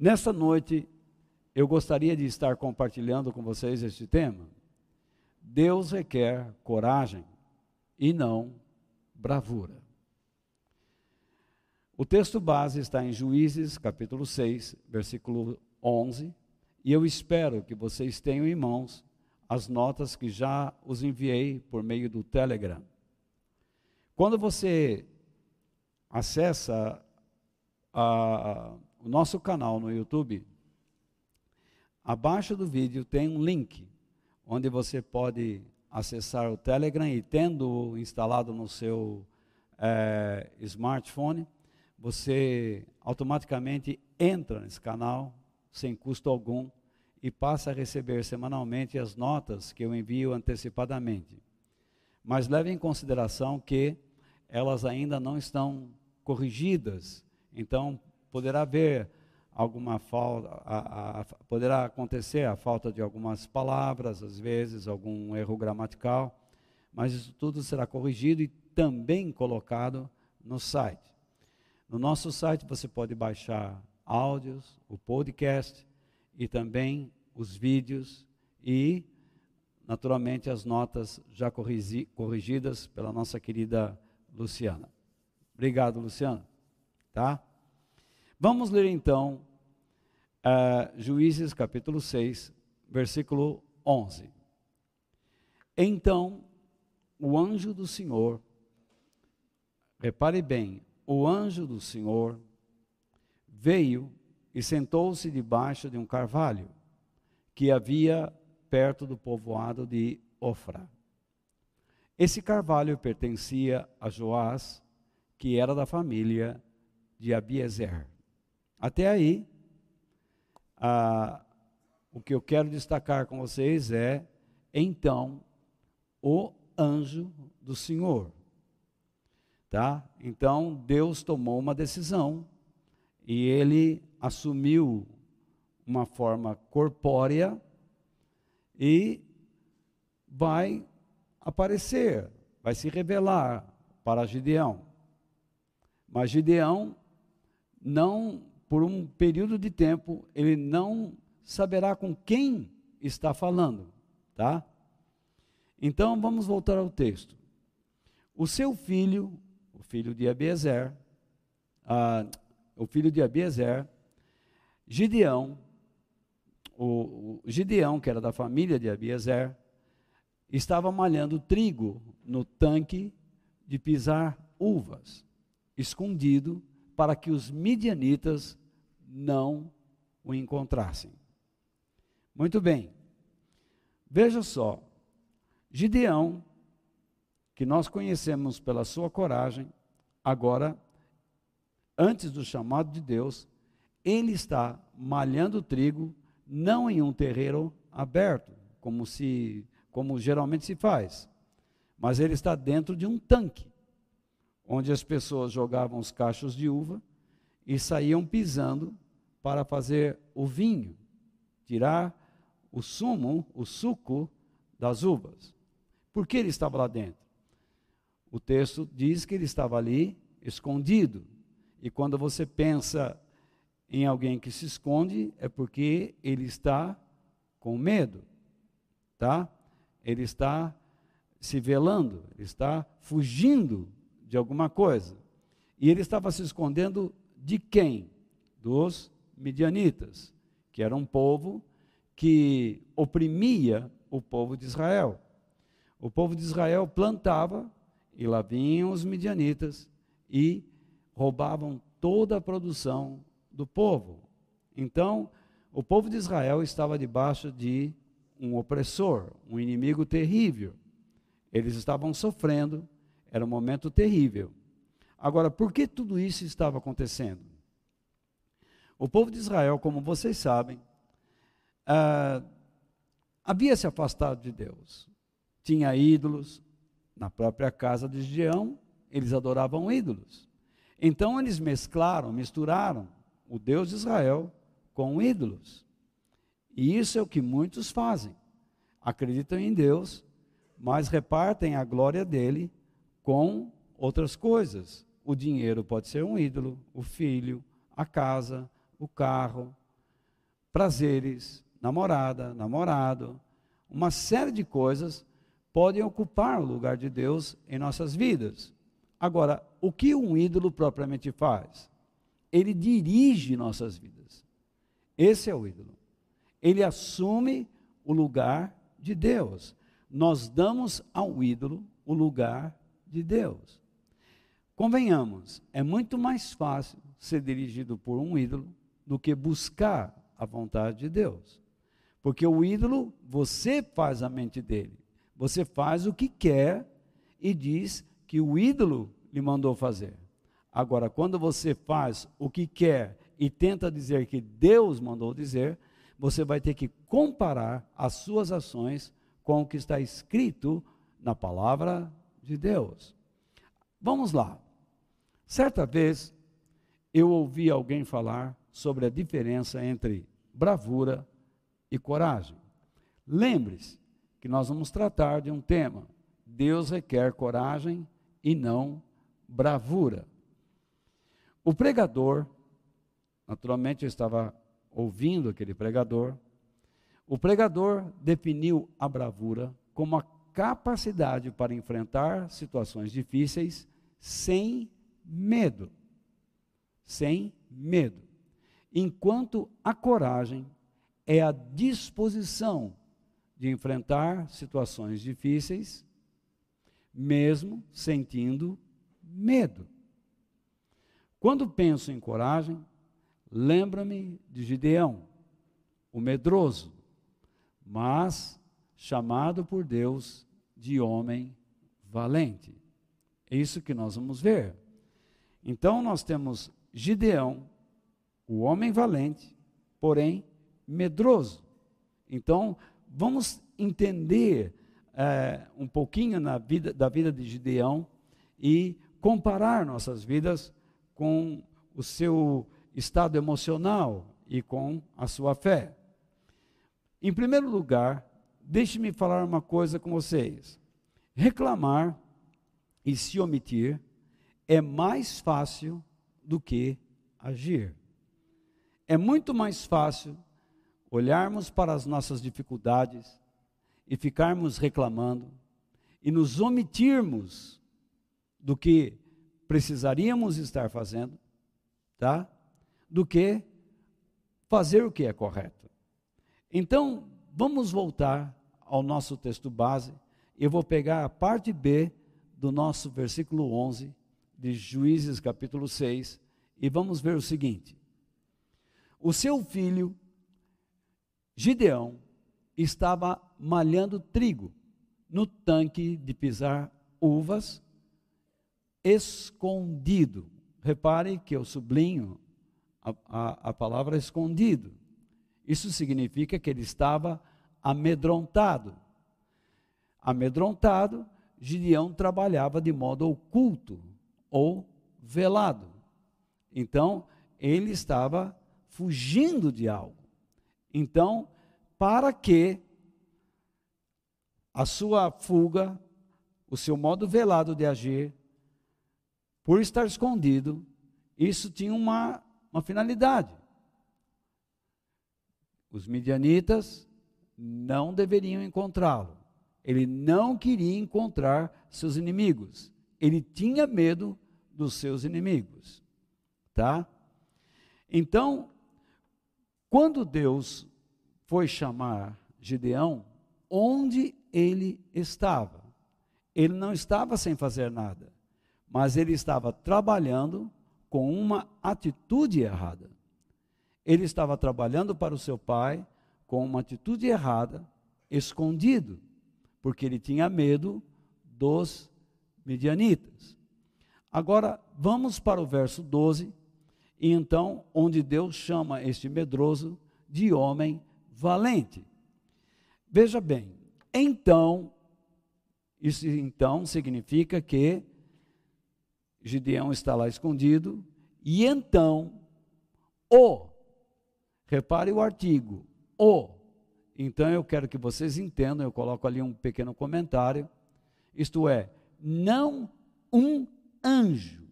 Nesta noite, eu gostaria de estar compartilhando com vocês este tema. Deus requer coragem e não bravura. O texto base está em Juízes, capítulo 6, versículo 11, e eu espero que vocês tenham em mãos as notas que já os enviei por meio do Telegram. Quando você acessa a, o nosso canal no YouTube, abaixo do vídeo tem um link onde você pode acessar o Telegram e tendo instalado no seu é, smartphone, você automaticamente entra nesse canal sem custo algum e passa a receber semanalmente as notas que eu envio antecipadamente. Mas leve em consideração que elas ainda não estão corrigidas, então poderá haver alguma falta, a, a, poderá acontecer a falta de algumas palavras, às vezes algum erro gramatical, mas isso tudo será corrigido e também colocado no site. No nosso site você pode baixar áudios, o podcast e também os vídeos e, naturalmente, as notas já corrigi, corrigidas pela nossa querida Luciana. Obrigado, Luciana. Tá? Vamos ler então uh, Juízes capítulo 6, versículo 11. Então, o anjo do Senhor, repare bem, o anjo do Senhor veio e sentou-se debaixo de um carvalho que havia perto do povoado de Ofra. Esse carvalho pertencia a Joás, que era da família de Abiezer. Até aí, o que eu quero destacar com vocês é, então, o anjo do Senhor. Tá? Então Deus tomou uma decisão e ele assumiu uma forma corpórea e vai aparecer, vai se revelar para Gideão. Mas Gideão não, por um período de tempo, ele não saberá com quem está falando, tá? Então vamos voltar ao texto. O seu filho, filho de Abiezer, o filho de Abiezer, Gideão, o, o Gideão, que era da família de Abiezer, estava malhando trigo no tanque de pisar uvas, escondido para que os midianitas não o encontrassem. Muito bem, veja só, Gideão, que nós conhecemos pela sua coragem, Agora, antes do chamado de Deus, ele está malhando trigo não em um terreiro aberto, como se como geralmente se faz, mas ele está dentro de um tanque, onde as pessoas jogavam os cachos de uva e saíam pisando para fazer o vinho, tirar o sumo, o suco das uvas. Por que ele estava lá dentro? O texto diz que ele estava ali escondido. E quando você pensa em alguém que se esconde, é porque ele está com medo, tá? Ele está se velando, ele está fugindo de alguma coisa. E ele estava se escondendo de quem? Dos midianitas, que era um povo que oprimia o povo de Israel. O povo de Israel plantava e lá vinham os midianitas e roubavam toda a produção do povo. Então, o povo de Israel estava debaixo de um opressor, um inimigo terrível. Eles estavam sofrendo, era um momento terrível. Agora, por que tudo isso estava acontecendo? O povo de Israel, como vocês sabem, ah, havia se afastado de Deus. Tinha ídolos, na própria casa de Gideão, eles adoravam ídolos. Então eles mesclaram, misturaram o Deus de Israel com ídolos. E isso é o que muitos fazem. Acreditam em Deus, mas repartem a glória dele com outras coisas. O dinheiro pode ser um ídolo, o filho, a casa, o carro, prazeres, namorada, namorado, uma série de coisas podem ocupar o lugar de Deus em nossas vidas. Agora, o que um ídolo propriamente faz? Ele dirige nossas vidas. Esse é o ídolo. Ele assume o lugar de Deus. Nós damos ao ídolo o lugar de Deus. Convenhamos, é muito mais fácil ser dirigido por um ídolo do que buscar a vontade de Deus. Porque o ídolo, você faz a mente dele. Você faz o que quer e diz que o ídolo lhe mandou fazer. Agora, quando você faz o que quer e tenta dizer que Deus mandou dizer, você vai ter que comparar as suas ações com o que está escrito na palavra de Deus. Vamos lá. Certa vez eu ouvi alguém falar sobre a diferença entre bravura e coragem. Lembre-se que nós vamos tratar de um tema. Deus requer coragem e não bravura. O pregador, naturalmente eu estava ouvindo aquele pregador, o pregador definiu a bravura como a capacidade para enfrentar situações difíceis sem medo. Sem medo. Enquanto a coragem é a disposição de enfrentar situações difíceis, mesmo sentindo medo. Quando penso em coragem, lembra-me de Gideão, o medroso, mas chamado por Deus de homem valente. É isso que nós vamos ver. Então nós temos Gideão, o homem valente, porém medroso. Então vamos entender é, um pouquinho na vida, da vida de Gideão e comparar nossas vidas com o seu estado emocional e com a sua fé. Em primeiro lugar, deixe-me falar uma coisa com vocês. Reclamar e se omitir é mais fácil do que agir. É muito mais fácil olharmos para as nossas dificuldades e ficarmos reclamando e nos omitirmos do que precisaríamos estar fazendo, tá? Do que fazer o que é correto. Então, vamos voltar ao nosso texto base. Eu vou pegar a parte B do nosso versículo 11 de Juízes capítulo 6 e vamos ver o seguinte: O seu filho Gideão estava malhando trigo no tanque de pisar uvas escondido. Repare que eu sublinho a, a, a palavra escondido. Isso significa que ele estava amedrontado. Amedrontado, Gideão trabalhava de modo oculto ou velado. Então, ele estava fugindo de algo. Então, para que a sua fuga, o seu modo velado de agir, por estar escondido, isso tinha uma, uma finalidade. Os midianitas não deveriam encontrá-lo. Ele não queria encontrar seus inimigos. Ele tinha medo dos seus inimigos. Tá? Então, quando Deus foi chamar Gideão, onde ele estava? Ele não estava sem fazer nada, mas ele estava trabalhando com uma atitude errada. Ele estava trabalhando para o seu pai com uma atitude errada, escondido, porque ele tinha medo dos midianitas. Agora, vamos para o verso 12, e então, onde Deus chama este medroso de homem valente. Veja bem, então, isso então significa que Gideão está lá escondido, e então o, repare o artigo, o. Então eu quero que vocês entendam, eu coloco ali um pequeno comentário, isto é, não um anjo,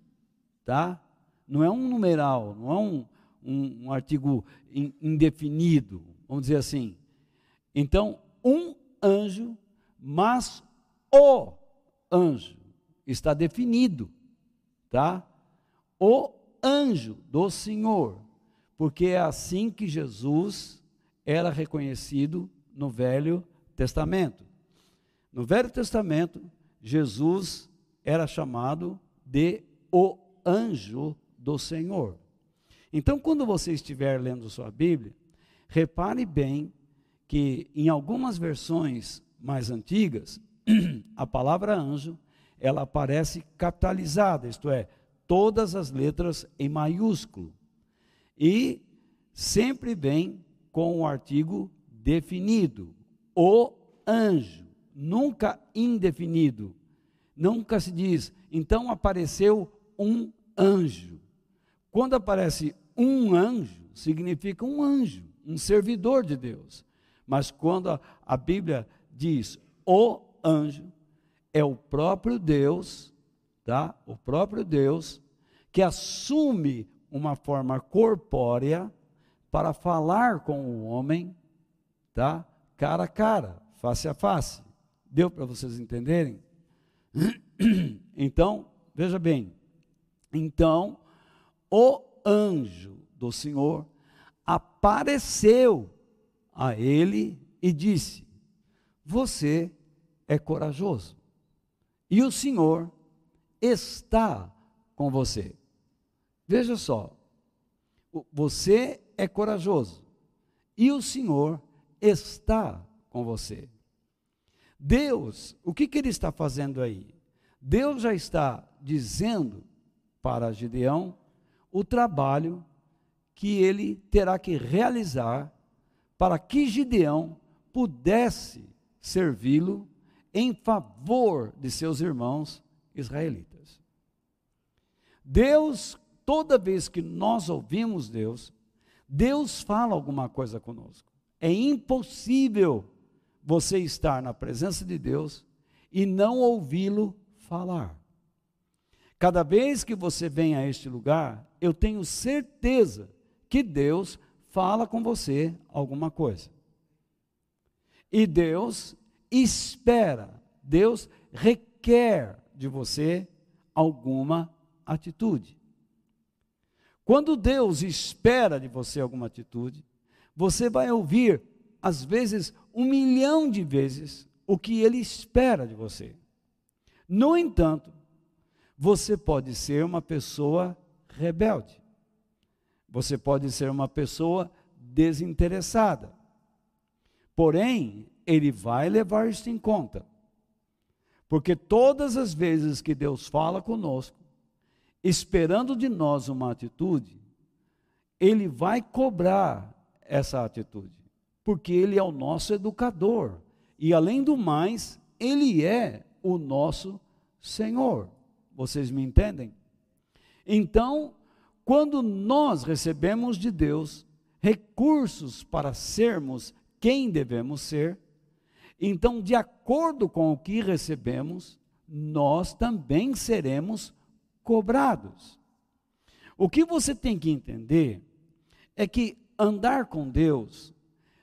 tá? Não é um numeral, não é um, um, um artigo in, indefinido, vamos dizer assim. Então, um anjo, mas o anjo está definido, tá? O anjo do Senhor, porque é assim que Jesus era reconhecido no Velho Testamento. No Velho Testamento, Jesus era chamado de o anjo do Senhor. Então, quando você estiver lendo sua Bíblia, repare bem que em algumas versões mais antigas, a palavra anjo, ela aparece capitalizada, isto é, todas as letras em maiúsculo. E sempre vem com o artigo definido, o anjo, nunca indefinido. Nunca se diz, então apareceu um anjo. Quando aparece um anjo, significa um anjo, um servidor de Deus. Mas quando a, a Bíblia diz o anjo, é o próprio Deus, tá? O próprio Deus que assume uma forma corpórea para falar com o homem, tá? Cara a cara, face a face. Deu para vocês entenderem? Então, veja bem. Então, o anjo do Senhor apareceu a ele e disse: Você é corajoso, e o Senhor está com você. Veja só, você é corajoso, e o Senhor está com você. Deus, o que, que ele está fazendo aí? Deus já está dizendo para Gideão o trabalho que ele terá que realizar para que Gideão pudesse servi-lo em favor de seus irmãos israelitas. Deus, toda vez que nós ouvimos Deus, Deus fala alguma coisa conosco. É impossível você estar na presença de Deus e não ouvi-lo falar. Cada vez que você vem a este lugar, eu tenho certeza que Deus fala com você alguma coisa. E Deus espera, Deus requer de você alguma atitude. Quando Deus espera de você alguma atitude, você vai ouvir, às vezes, um milhão de vezes o que Ele espera de você. No entanto, você pode ser uma pessoa rebelde. Você pode ser uma pessoa desinteressada. Porém, ele vai levar isso em conta. Porque todas as vezes que Deus fala conosco, esperando de nós uma atitude, ele vai cobrar essa atitude. Porque ele é o nosso educador. E além do mais, ele é o nosso Senhor. Vocês me entendem? Então, quando nós recebemos de Deus recursos para sermos quem devemos ser, então, de acordo com o que recebemos, nós também seremos cobrados. O que você tem que entender é que andar com Deus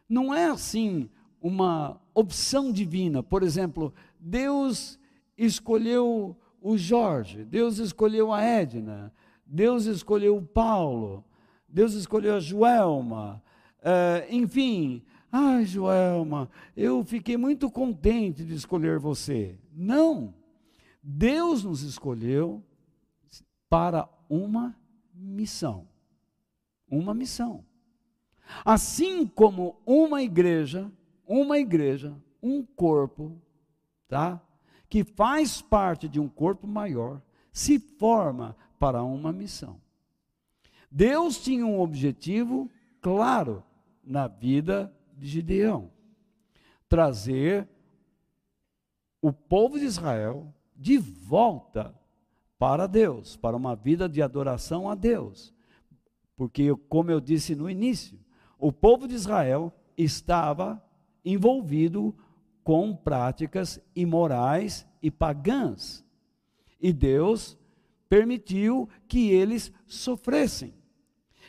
não é assim uma opção divina. Por exemplo, Deus escolheu o Jorge, Deus escolheu a Edna, Deus escolheu o Paulo, Deus escolheu a Joelma, uh, enfim. Ai, Joelma, eu fiquei muito contente de escolher você. Não, Deus nos escolheu para uma missão. Uma missão. Assim como uma igreja, uma igreja, um corpo, tá? Que faz parte de um corpo maior, se forma para uma missão. Deus tinha um objetivo claro na vida de Gideão: trazer o povo de Israel de volta para Deus, para uma vida de adoração a Deus. Porque, como eu disse no início, o povo de Israel estava envolvido com práticas imorais e pagãs. E Deus permitiu que eles sofressem.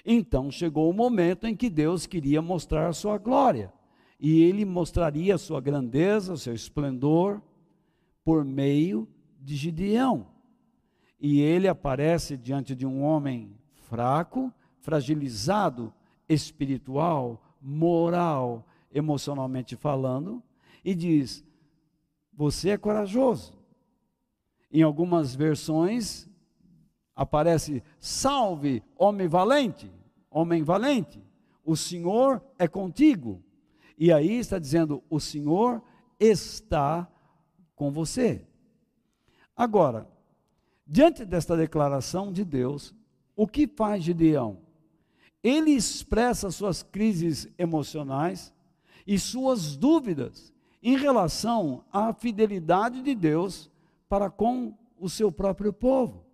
Então chegou o momento em que Deus queria mostrar a sua glória, e ele mostraria a sua grandeza, o seu esplendor, por meio de Gideão. E ele aparece diante de um homem fraco, fragilizado, espiritual, moral, emocionalmente falando, e diz: Você é corajoso. Em algumas versões aparece: Salve, homem valente, homem valente, o Senhor é contigo. E aí está dizendo: O Senhor está com você. Agora, diante desta declaração de Deus, o que faz Gideão? Ele expressa suas crises emocionais e suas dúvidas em relação à fidelidade de Deus para com o seu próprio povo.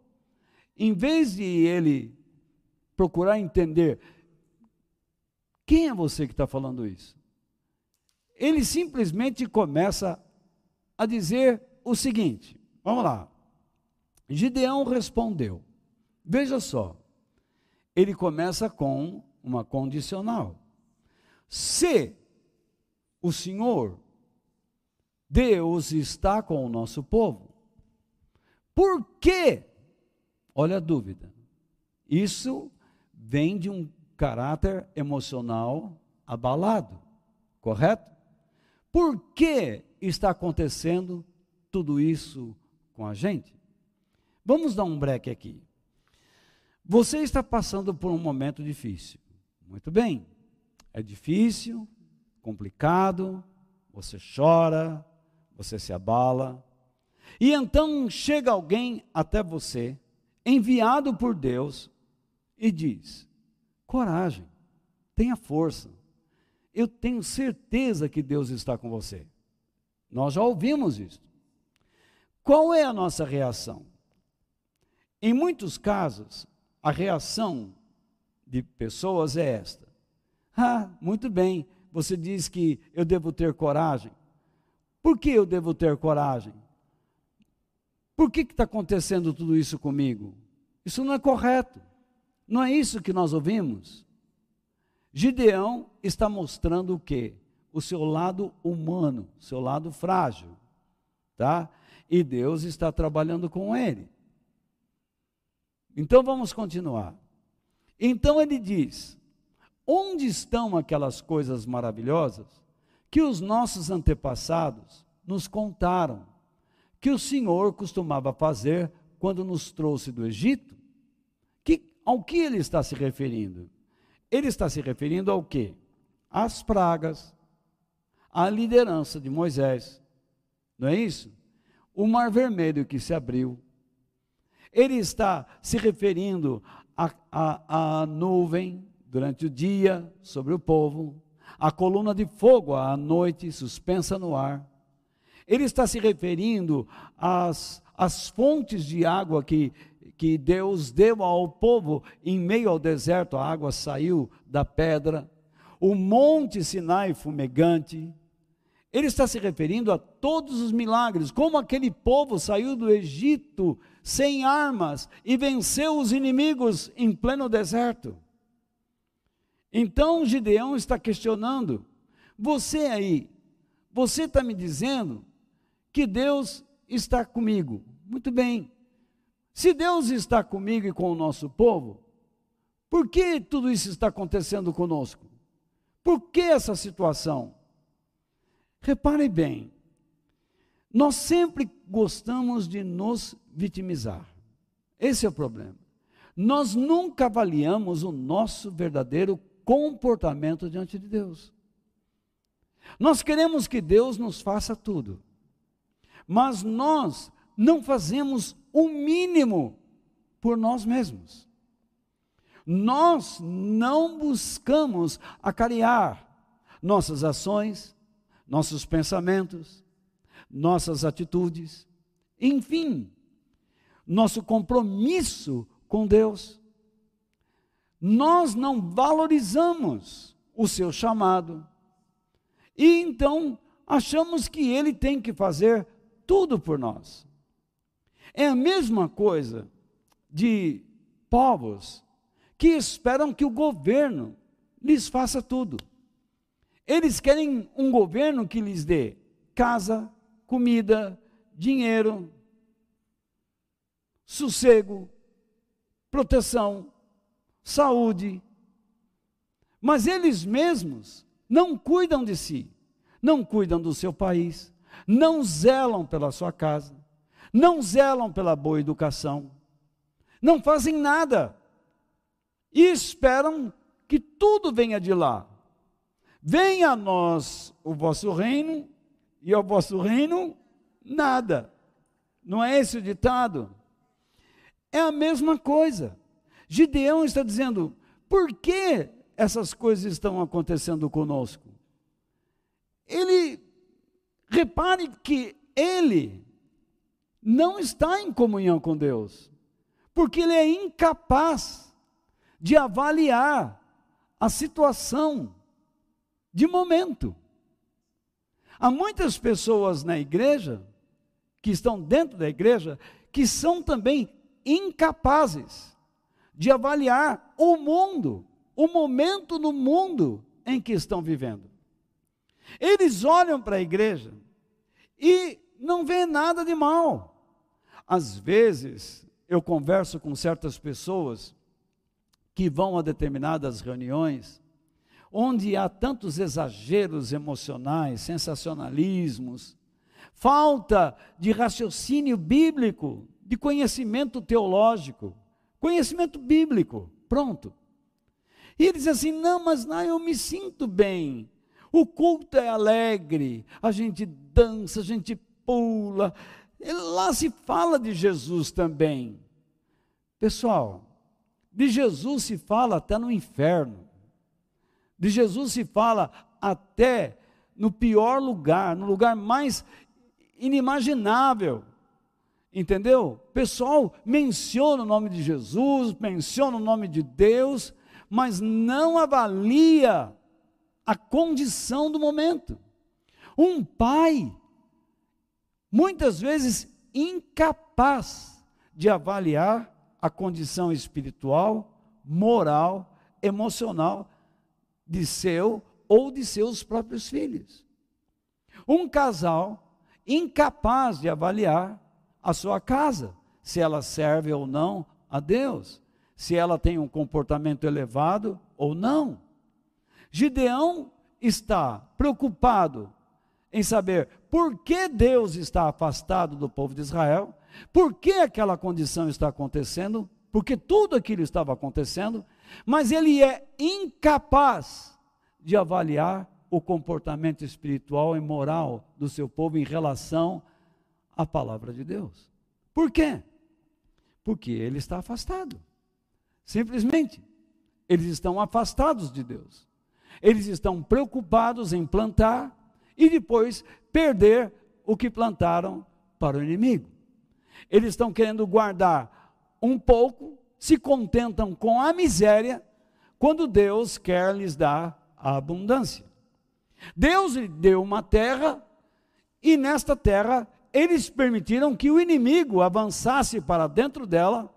Em vez de ele procurar entender quem é você que está falando isso, ele simplesmente começa a dizer o seguinte: vamos lá. Gideão respondeu. Veja só, ele começa com uma condicional. Se o Senhor, Deus, está com o nosso povo, por que? Olha a dúvida. Isso vem de um caráter emocional abalado, correto? Por que está acontecendo tudo isso com a gente? Vamos dar um break aqui. Você está passando por um momento difícil. Muito bem. É difícil, complicado, você chora, você se abala. E então chega alguém até você, enviado por Deus, e diz: coragem, tenha força. Eu tenho certeza que Deus está com você. Nós já ouvimos isso. Qual é a nossa reação? Em muitos casos, a reação de pessoas é esta: Ah, muito bem, você diz que eu devo ter coragem. Por que eu devo ter coragem? Por que está acontecendo tudo isso comigo? Isso não é correto. Não é isso que nós ouvimos. Gideão está mostrando o quê? O seu lado humano, seu lado frágil, tá? E Deus está trabalhando com ele. Então vamos continuar. Então ele diz: Onde estão aquelas coisas maravilhosas que os nossos antepassados nos contaram, que o Senhor costumava fazer quando nos trouxe do Egito? Que, ao que ele está se referindo? Ele está se referindo ao quê? Às pragas, à liderança de Moisés, não é isso? O mar vermelho que se abriu, ele está se referindo à, nuvem durante o dia sobre o povo, a coluna de fogo à noite suspensa no ar. Ele está se referindo às, às fontes de água que, que Deus deu ao povo em meio ao deserto, a água saiu da pedra, o monte Sinai fumegante. Ele está se referindo a todos os milagres, como aquele povo saiu do Egito sem armas e venceu os inimigos em pleno deserto. Então Gideão está questionando: você aí, você está me dizendo que Deus está comigo. Muito bem. Se Deus está comigo e com o nosso povo, por que tudo isso está acontecendo conosco? Por que essa situação? Repare bem, nós sempre gostamos de nos vitimizar. Esse é o problema. Nós nunca avaliamos o nosso verdadeiro comportamento diante de Deus. Nós queremos que Deus nos faça tudo, mas nós não fazemos o mínimo por nós mesmos. Nós não buscamos acarear nossas ações, nossos pensamentos, nossas atitudes, enfim, nosso compromisso com Deus. Nós não valorizamos o seu chamado. E então achamos que ele tem que fazer tudo por nós. É a mesma coisa de povos que esperam que o governo lhes faça tudo. Eles querem um governo que lhes dê casa, comida, dinheiro, sossego, proteção, saúde. Mas eles mesmos não cuidam de si, não cuidam do seu país, não zelam pela sua casa, não zelam pela boa educação, não fazem nada e esperam que tudo venha de lá. Venha a nós o vosso reino, e ao vosso reino nada. Não é esse o ditado? É a mesma coisa. Gideão está dizendo: por que essas coisas estão acontecendo conosco? Ele, repare que ele não está em comunhão com Deus, porque ele é incapaz de avaliar a situação de momento. Há muitas pessoas na igreja, que estão dentro da igreja, que são também incapazes de avaliar o mundo, o momento no mundo em que estão vivendo. Eles olham para a igreja e não vê nada de mal. Às vezes, eu converso com certas pessoas que vão a determinadas reuniões, onde há tantos exageros emocionais, sensacionalismos, falta de raciocínio bíblico, de conhecimento teológico, conhecimento bíblico, pronto. E ele diz assim: não, mas não, eu me sinto bem. O culto é alegre, a gente dança, a gente pula. Lá se fala de Jesus também. Pessoal, de Jesus se fala até no inferno. De Jesus se fala até no pior lugar, no lugar mais inimaginável. Entendeu? Pessoal menciona o nome de Jesus, menciona o nome de Deus, mas não avalia a condição do momento. Um pai, muitas vezes incapaz de avaliar a condição espiritual, moral, emocional de seu ou de seus próprios filhos. Um casal incapaz de avaliar a sua casa, se ela serve ou não a Deus, se ela tem um comportamento elevado ou não. Gideão está preocupado em saber por que Deus está afastado do povo de Israel por que aquela condição está acontecendo? Porque tudo aquilo estava acontecendo, mas ele é incapaz de avaliar o comportamento espiritual e moral do seu povo em relação à palavra de Deus. Por quê? Porque ele está afastado. Simplesmente. Eles estão afastados de Deus. Eles estão preocupados em plantar e depois perder o que plantaram para o inimigo. Eles estão querendo guardar um pouco, se contentam com a miséria, quando Deus quer lhes dar a abundância. Deus lhe deu uma terra, e nesta terra eles permitiram que o inimigo avançasse para dentro dela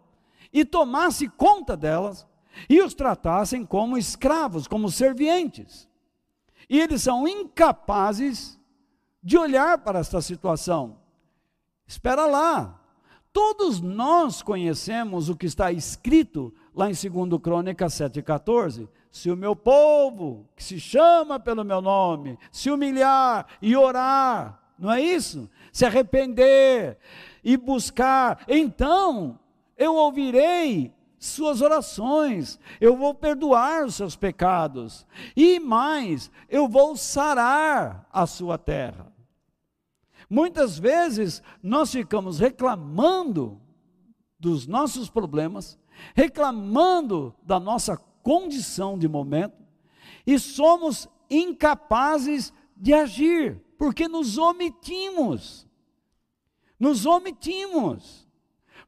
e tomasse conta delas e os tratassem como escravos, como servientes. E eles são incapazes de olhar para esta situação. Espera lá, Todos nós conhecemos o que está escrito lá em 2 Crônica 7,14. Se o meu povo, que se chama pelo meu nome, se humilhar e orar, não é isso? Se arrepender e buscar, então eu ouvirei suas orações, eu vou perdoar os seus pecados, e mais, eu vou sarar a sua terra. Muitas vezes nós ficamos reclamando dos nossos problemas, reclamando da nossa condição de momento, e somos incapazes de agir, porque nos omitimos. Nos omitimos.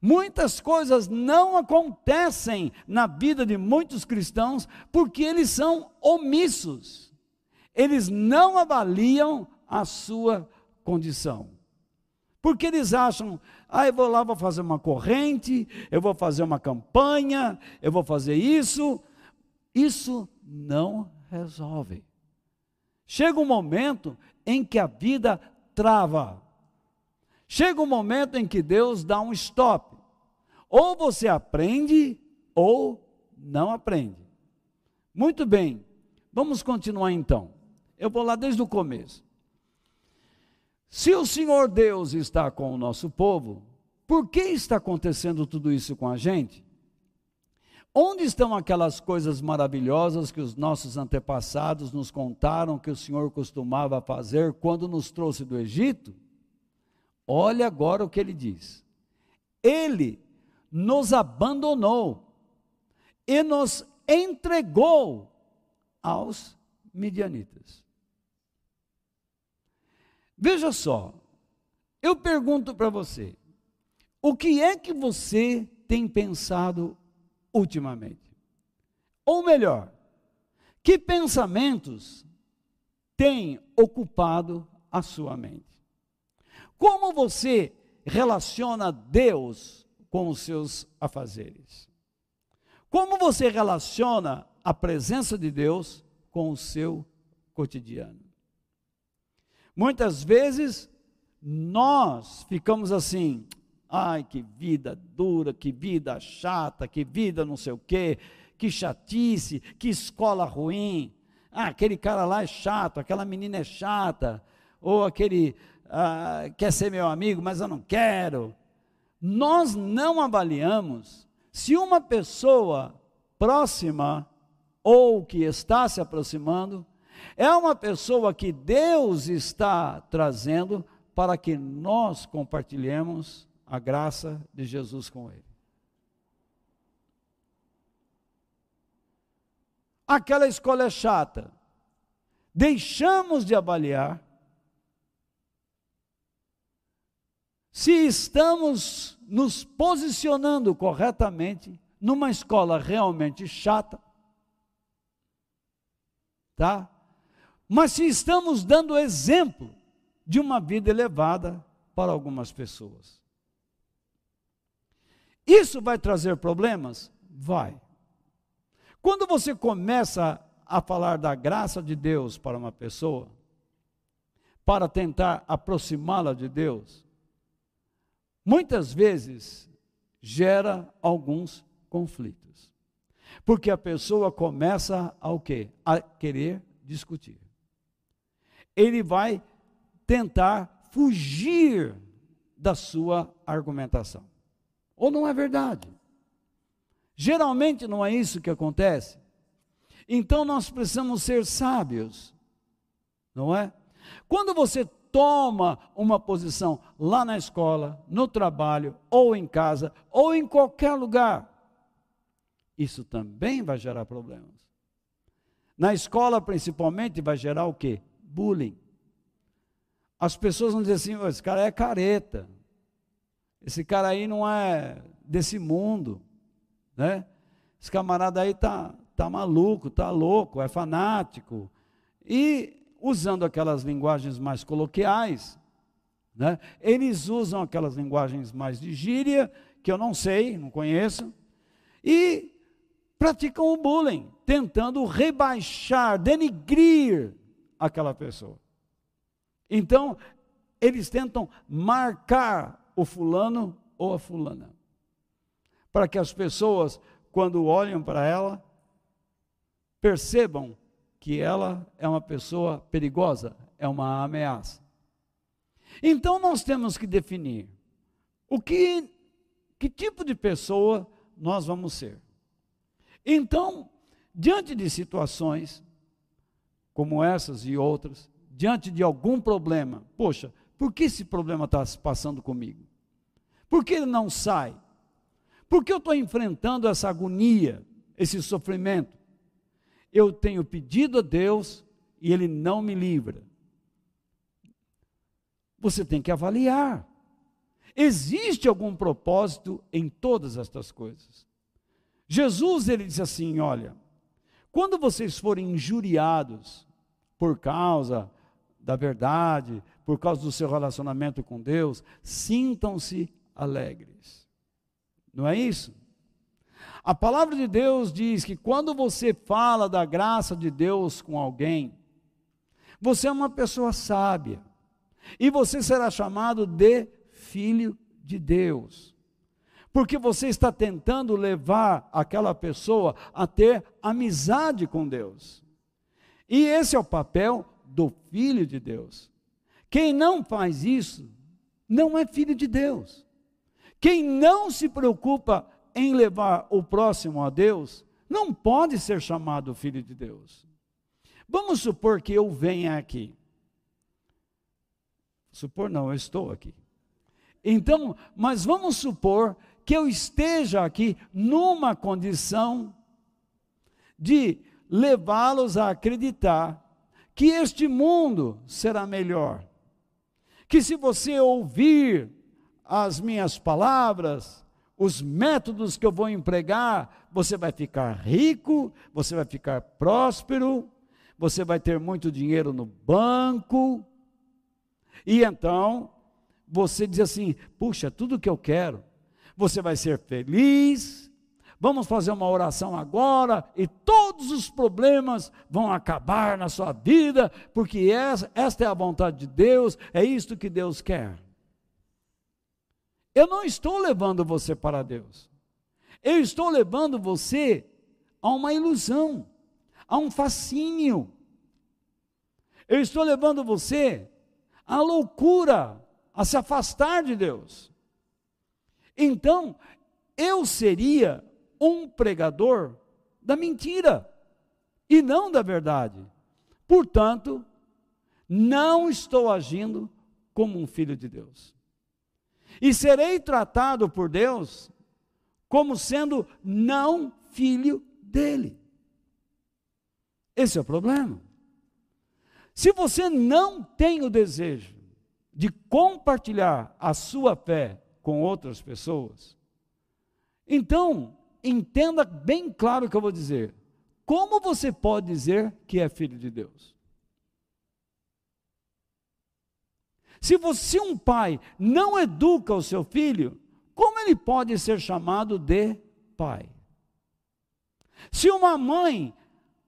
Muitas coisas não acontecem na vida de muitos cristãos porque eles são omissos. Eles não avaliam a sua condição. Porque eles acham, ah, eu vou lá, vou fazer uma corrente, eu vou fazer uma campanha, eu vou fazer isso. Isso não resolve. Chega um momento em que a vida trava. Chega um momento em que Deus dá um stop. Ou você aprende ou não aprende. Muito bem, vamos continuar então. Eu vou lá desde o começo. Se o Senhor Deus está com o nosso povo, por que está acontecendo tudo isso com a gente? Onde estão aquelas coisas maravilhosas que os nossos antepassados nos contaram que o Senhor costumava fazer quando nos trouxe do Egito? Olha agora o que ele diz. Ele nos abandonou e nos entregou aos midianitas. Veja só, eu pergunto para você, o que é que você tem pensado ultimamente? Ou melhor, que pensamentos têm ocupado a sua mente? Como você relaciona Deus com os seus afazeres? Como você relaciona a presença de Deus com o seu cotidiano? Muitas vezes nós ficamos assim, ai que vida dura, que vida chata, que vida não sei o quê, que chatice, que escola ruim. Ah, aquele cara lá é chato, aquela menina é chata, ou aquele ah, quer ser meu amigo, mas eu não quero. Nós não avaliamos se uma pessoa próxima ou que está se aproximando é uma pessoa que Deus está trazendo para que nós compartilhemos a graça de Jesus com ele. Aquela escolha é chata. Deixamos de avaliar se estamos nos posicionando corretamente numa escola realmente chata, tá? Mas se estamos dando exemplo de uma vida elevada para algumas pessoas. Isso vai trazer problemas? Vai. Quando você começa a falar da graça de Deus para uma pessoa, para tentar aproximá-la de Deus, muitas vezes gera alguns conflitos. Porque a pessoa começa a o quê? A querer discutir ele vai tentar fugir da sua argumentação. Ou não é verdade? Geralmente não é isso que acontece. Então nós precisamos ser sábios, não é? Quando você toma uma posição lá na escola, no trabalho, ou em casa, ou em qualquer lugar, isso também vai gerar problemas. Na escola, principalmente, vai gerar o quê? bullying. As pessoas vão dizer assim: esse cara é careta, esse cara aí não é desse mundo, né? Esse camarada aí tá, tá maluco, tá louco, é fanático. E usando aquelas linguagens mais coloquiais, né? Eles usam aquelas linguagens mais de gíria, que eu não sei, não conheço, e praticam o bullying, tentando rebaixar, denigrir aquela pessoa. Então, eles tentam marcar o fulano ou a fulana, para que as pessoas, quando olham para ela, percebam que ela é uma pessoa perigosa, é uma ameaça. Então nós temos que definir o que que tipo de pessoa nós vamos ser. Então, diante de situações como essas e outras, diante de algum problema, poxa, por que esse problema está se passando comigo? Por que ele não sai? Por que eu estou enfrentando essa agonia, esse sofrimento? Eu tenho pedido a Deus e Ele não me livra. Você tem que avaliar. Existe algum propósito em todas estas coisas? Jesus, ele disse assim: olha, quando vocês forem injuriados, por causa da verdade, por causa do seu relacionamento com Deus, sintam-se alegres. Não é isso? A palavra de Deus diz que quando você fala da graça de Deus com alguém, você é uma pessoa sábia. E você será chamado de filho de Deus. Porque você está tentando levar aquela pessoa a ter amizade com Deus. E esse é o papel do filho de Deus. Quem não faz isso, não é filho de Deus. Quem não se preocupa em levar o próximo a Deus, não pode ser chamado filho de Deus. Vamos supor que eu venha aqui. Supor não, eu estou aqui. Então, mas vamos supor que eu esteja aqui numa condição de levá-los a acreditar que este mundo será melhor. Que se você ouvir as minhas palavras, os métodos que eu vou empregar, você vai ficar rico, você vai ficar próspero, você vai ter muito dinheiro no banco. E então, você diz assim: puxa, tudo que eu quero, você vai ser feliz. Vamos fazer uma oração agora e todos os problemas vão acabar na sua vida, porque esta é a vontade de Deus, é isto que Deus quer. Eu não estou levando você para Deus. Eu estou levando você a uma ilusão, a um fascínio. Eu estou levando você à loucura, a se afastar de Deus. Então, eu seria um pregador da mentira e não da verdade. Portanto, não estou agindo como um filho de Deus e serei tratado por Deus como sendo não filho dele. Esse é o problema. Se você não tem o desejo de compartilhar a sua fé com outras pessoas, então entenda bem claro o que eu vou dizer. Como você pode dizer que é filho de Deus? Se você, um pai, não educa o seu filho, como ele pode ser chamado de pai? Se uma mãe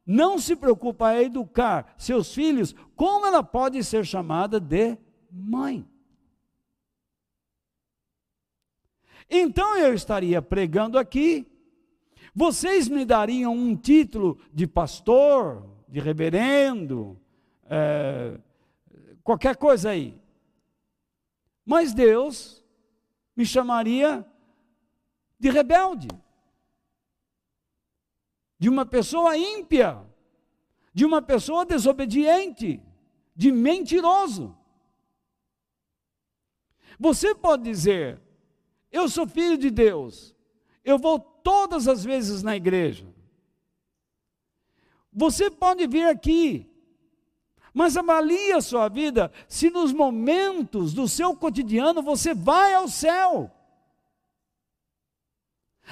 não se preocupa a educar seus filhos, como ela pode ser chamada de mãe? Então eu estaria pregando aqui, vocês me dariam um título de pastor, de reverendo, é, qualquer coisa aí. Mas Deus me chamaria de rebelde, de uma pessoa ímpia, de uma pessoa desobediente, de mentiroso. Você pode dizer: Eu sou filho de Deus, eu vou todas as vezes na igreja. Você pode vir aqui mas avalie a sua vida se nos momentos do seu cotidiano você vai ao céu.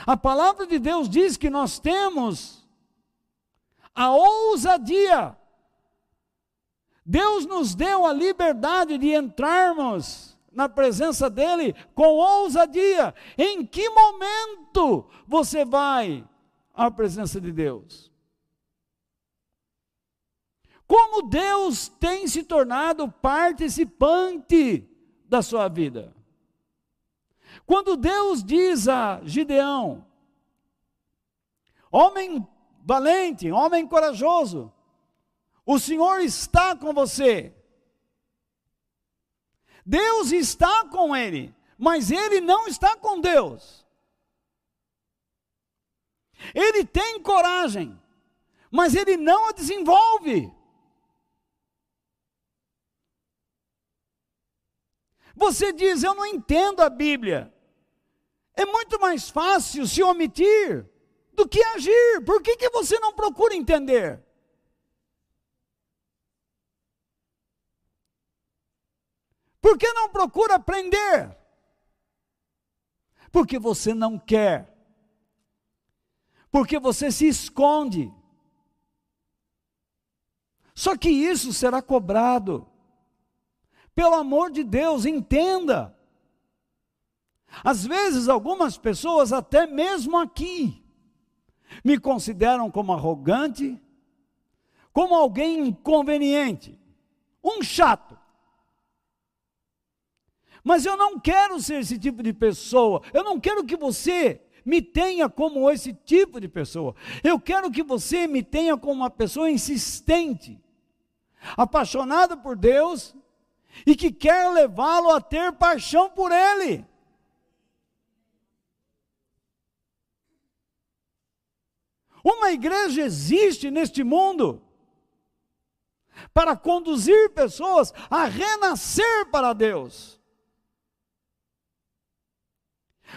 A palavra de Deus diz que nós temos a ousadia. Deus nos deu a liberdade de entrarmos na presença dEle com ousadia. Em que momento você vai à presença de Deus? Como Deus tem se tornado participante da sua vida. Quando Deus diz a Gideão, homem valente, homem corajoso, o Senhor está com você. Deus está com ele, mas ele não está com Deus. Ele tem coragem, mas ele não a desenvolve. Você diz, eu não entendo a Bíblia. É muito mais fácil se omitir do que agir. Por que, que você não procura entender? Por que não procura aprender? Porque você não quer. Porque você se esconde. Só que isso será cobrado Pelo amor de Deus, entenda. Às vezes, algumas pessoas, até mesmo aqui, me consideram como arrogante, como alguém inconveniente, um chato. Mas eu não quero ser esse tipo de pessoa. Eu não quero que você me tenha como esse tipo de pessoa. Eu quero que você me tenha como uma pessoa insistente, apaixonada por Deus e que quer levá-lo a ter paixão por Ele. Uma igreja existe neste mundo para conduzir pessoas a renascer para Deus.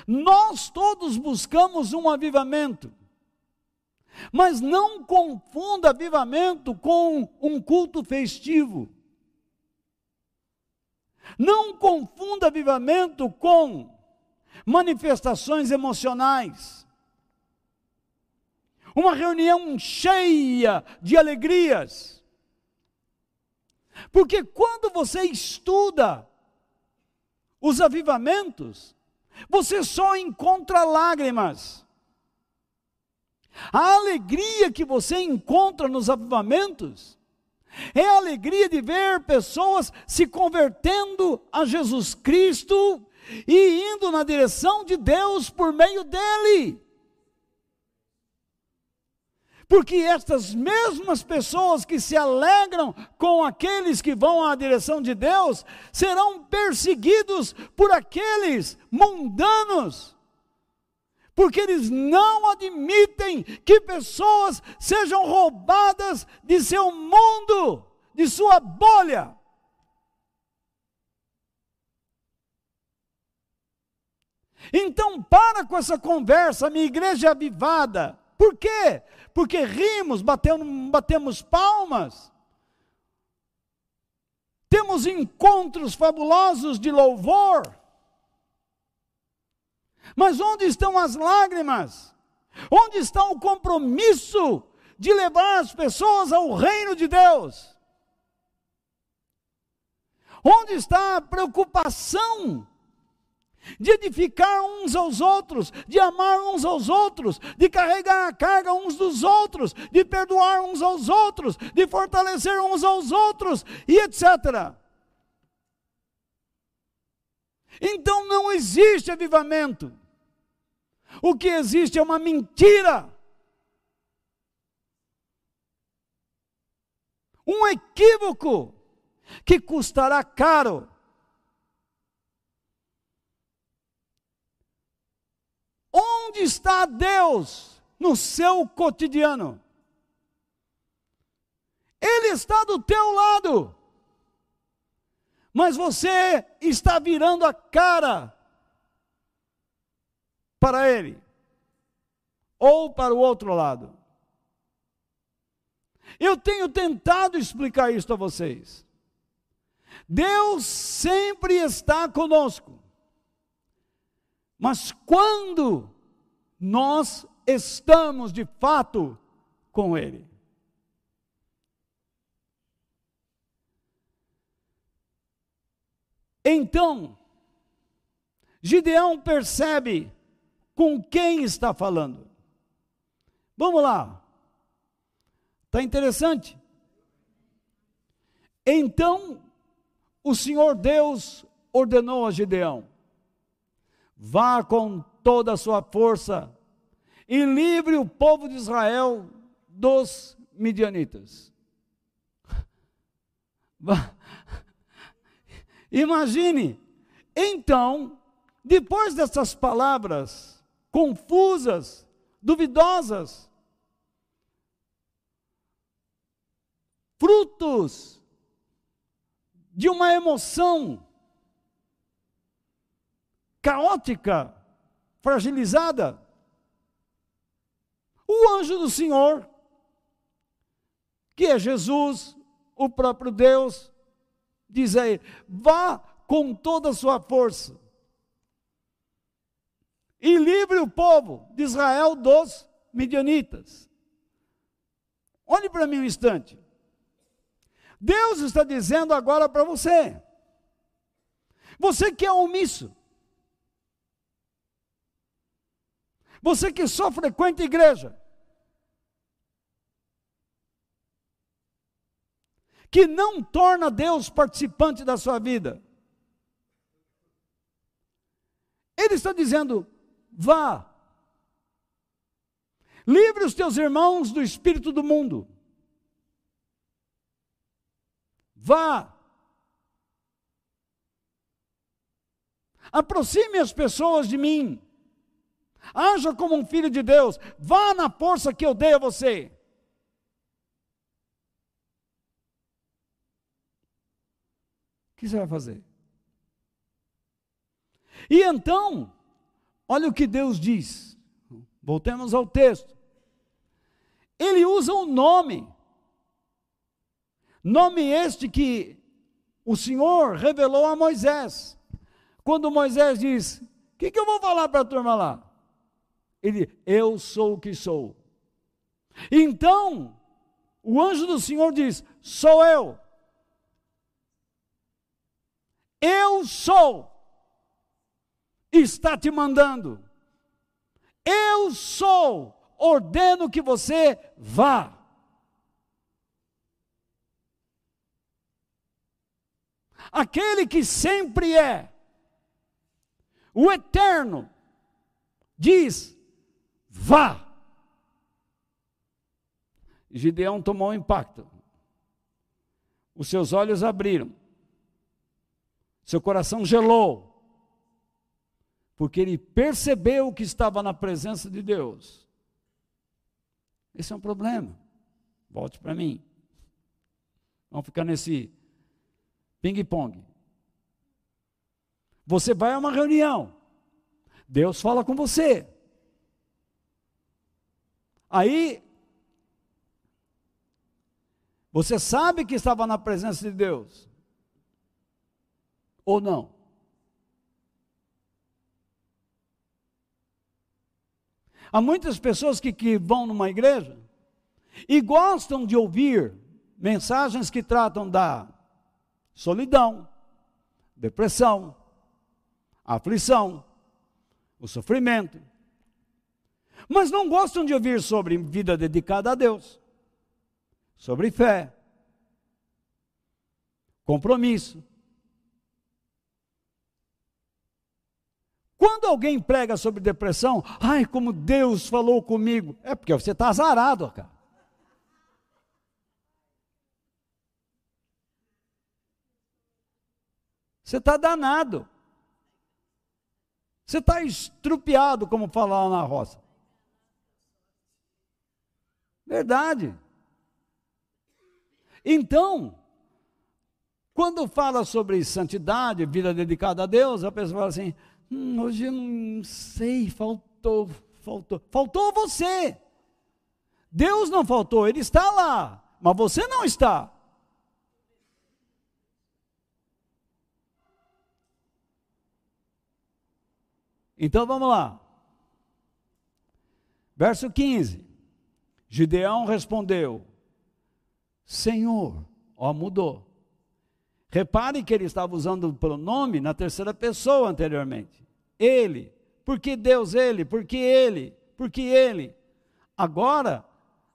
Nós todos buscamos um avivamento, mas não confunda avivamento com um culto festivo. Não confunda avivamento com manifestações emocionais uma reunião cheia de alegrias. Porque quando você estuda os avivamentos, você só encontra lágrimas. A alegria que você encontra nos avivamentos é a alegria de ver pessoas se convertendo a Jesus Cristo e indo na direção de Deus por meio dele. Porque estas mesmas pessoas que se alegram com aqueles que vão à direção de Deus, serão perseguidos por aqueles mundanos. Porque eles não admitem que pessoas sejam roubadas de seu mundo, de sua bolha. Então, para com essa conversa, minha igreja é avivada. Por quê? Porque rimos, batemos, batemos palmas. Temos encontros fabulosos de louvor. Mas onde estão as lágrimas? Onde está o compromisso de levar as pessoas ao reino de Deus? Onde está a preocupação de edificar uns aos outros, de amar uns aos outros, de carregar a carga uns dos outros, de perdoar uns aos outros, de fortalecer uns aos outros, e etc. Então não existe avivamento. O que existe é uma mentira. Um equívoco que custará caro Onde está Deus no seu cotidiano? Ele está do teu lado, mas você está virando a cara para Ele, ou para o outro lado. Eu tenho tentado explicar isso a vocês. Deus sempre está conosco. Mas quando nós estamos de fato com Ele. Então, Gideão percebe com quem está falando. Vamos lá. Está interessante? Então, o Senhor Deus ordenou a Gideão: vá com toda a sua força e livre o povo de Israel dos midianitas. Imagine, então, depois dessas palavras confusas, duvidosas, frutos de uma emoção caótica, fragilizada. O anjo do Senhor, que é Jesus, o próprio Deus, diz a ele: vá com toda a sua força e livre o povo de Israel dos midianitas. Olhe para mim um instante. Deus está dizendo agora para você: Você que é omisso. Você que só frequenta a igreja. Que não torna Deus participante da sua vida. Ele está dizendo: vá. Livre os teus irmãos do espírito do mundo. Vá. Aproxime as pessoas de mim. Haja como um filho de Deus. Vá na força que eu dei a você. O que você vai fazer? E então, olha o que Deus diz. Voltemos ao texto. Ele usa o um nome. Nome este que o Senhor revelou a Moisés. Quando Moisés diz: O que, que eu vou falar para a turma lá? Ele, eu sou o que sou. Então, o anjo do Senhor diz: Sou eu. Eu sou. Está te mandando. Eu sou. Ordeno que você vá. Aquele que sempre é, o eterno, diz: vá. Gideão tomou um impacto. Os seus olhos abriram. Seu coração gelou. Porque ele percebeu que estava na presença de Deus. Esse é um problema. Volte para mim. Vamos ficar nesse ping-pong. Você vai a uma reunião. Deus fala com você. Aí, você sabe que estava na presença de Deus? Ou não? Há muitas pessoas que, que vão numa igreja e gostam de ouvir mensagens que tratam da solidão, depressão, aflição, o sofrimento, mas não gostam de ouvir sobre vida dedicada a Deus, sobre fé, compromisso. Quando alguém prega sobre depressão, ai, como Deus falou comigo, é porque você está azarado, cara. Você está danado. Você está estrupiado, como falar na roça. Verdade. Então, quando fala sobre santidade, vida dedicada a Deus, a pessoa fala assim: hum, hoje eu não sei, faltou, faltou. Faltou você. Deus não faltou, Ele está lá, mas você não está. Então vamos lá. Verso 15. Gideão respondeu: Senhor, ó, mudou. Repare que ele estava usando o pronome na terceira pessoa anteriormente. Ele. Por que Deus ele? Por que ele? Por que ele? Agora,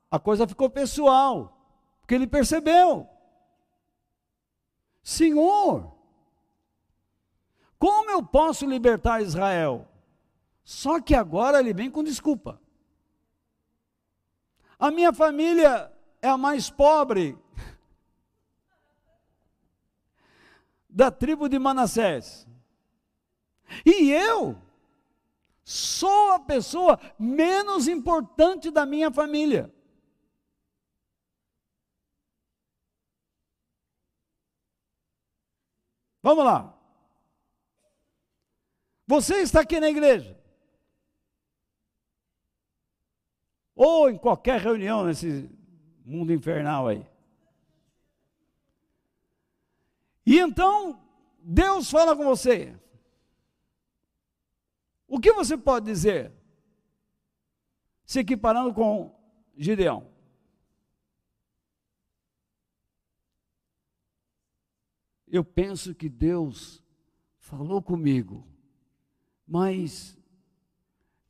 a coisa ficou pessoal. Porque ele percebeu. Senhor, como eu posso libertar Israel? Só que agora ele vem com desculpa. A minha família é a mais pobre da tribo de Manassés. E eu sou a pessoa menos importante da minha família. Vamos lá. Você está aqui na igreja. ou em qualquer reunião nesse mundo infernal aí. E então, Deus fala com você. O que você pode dizer? Se equiparando com Gideão. Eu penso que Deus falou comigo, mas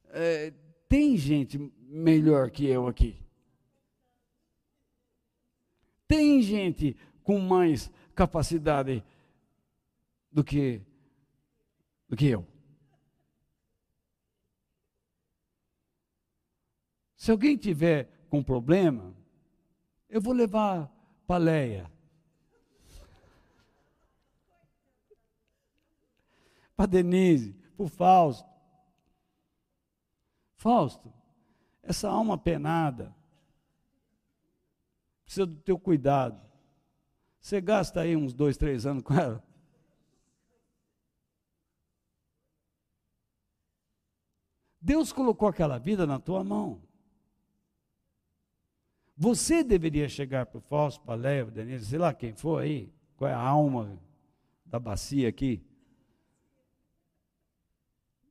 é, tem gente melhor que eu aqui. Tem gente com mais capacidade do que do que eu. Se alguém tiver com problema, eu vou levar para Leia. Para Denise, para o Fausto. Fausto, essa alma penada precisa do teu cuidado. Você gasta aí uns dois, três anos com ela. Deus colocou aquela vida na tua mão. Você deveria chegar para o Fausto, para Léo, Denise, sei lá quem for aí, qual é a alma da bacia aqui,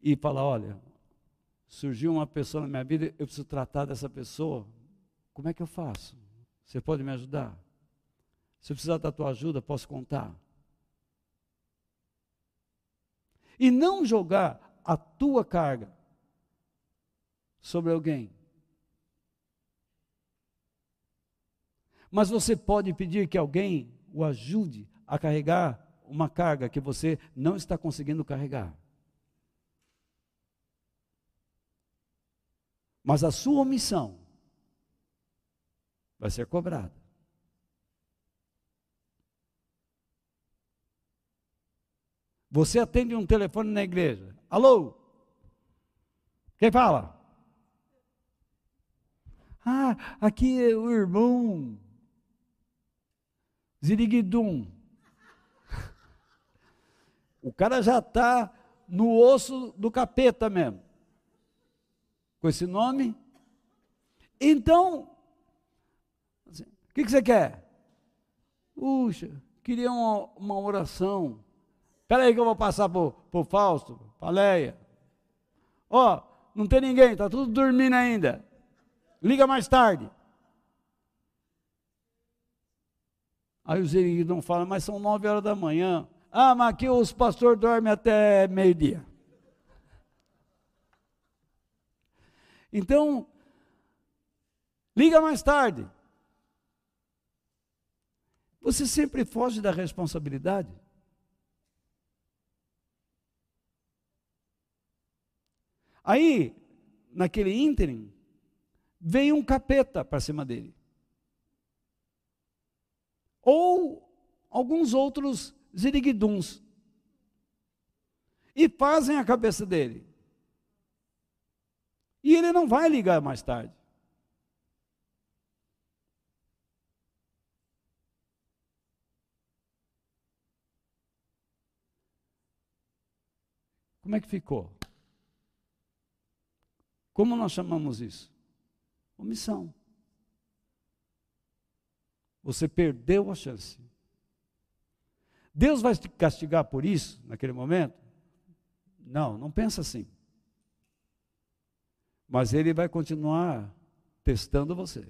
e falar: olha, surgiu uma pessoa na minha vida, eu preciso tratar dessa pessoa, como é que eu faço? Você pode me ajudar? Se eu precisar da tua ajuda, posso contar. E não jogar a tua carga sobre alguém. Mas você pode pedir que alguém o ajude a carregar uma carga que você não está conseguindo carregar. Mas a sua omissão vai ser cobrada. Você atende um telefone na igreja. Alô? Quem fala? Ah, aqui é o irmão Ziriguidum. O cara já está no osso do capeta mesmo. Com esse nome. Então, o que, que, você quer? Puxa, queria uma, uma oração. Espera aí que eu vou passar para o Fausto, para Leia. Ó, não tem ninguém, está tudo dormindo ainda. Liga mais tarde. Aí o Zeriguidão fala, mas são nove horas da manhã. Ah, mas aqui os pastores dormem até meio-dia. Então, liga mais tarde. Você sempre foge da responsabilidade. Aí, naquele ínterim, veio um capeta para cima dele ou alguns outros ziriguiduns. E fazem a cabeça dele. E ele não vai ligar mais tarde. Como é que ficou? Como nós chamamos isso? Omissão. Você perdeu a chance. Deus vai te castigar por isso, naquele momento? Não, não pensa assim. Mas Ele vai continuar testando você.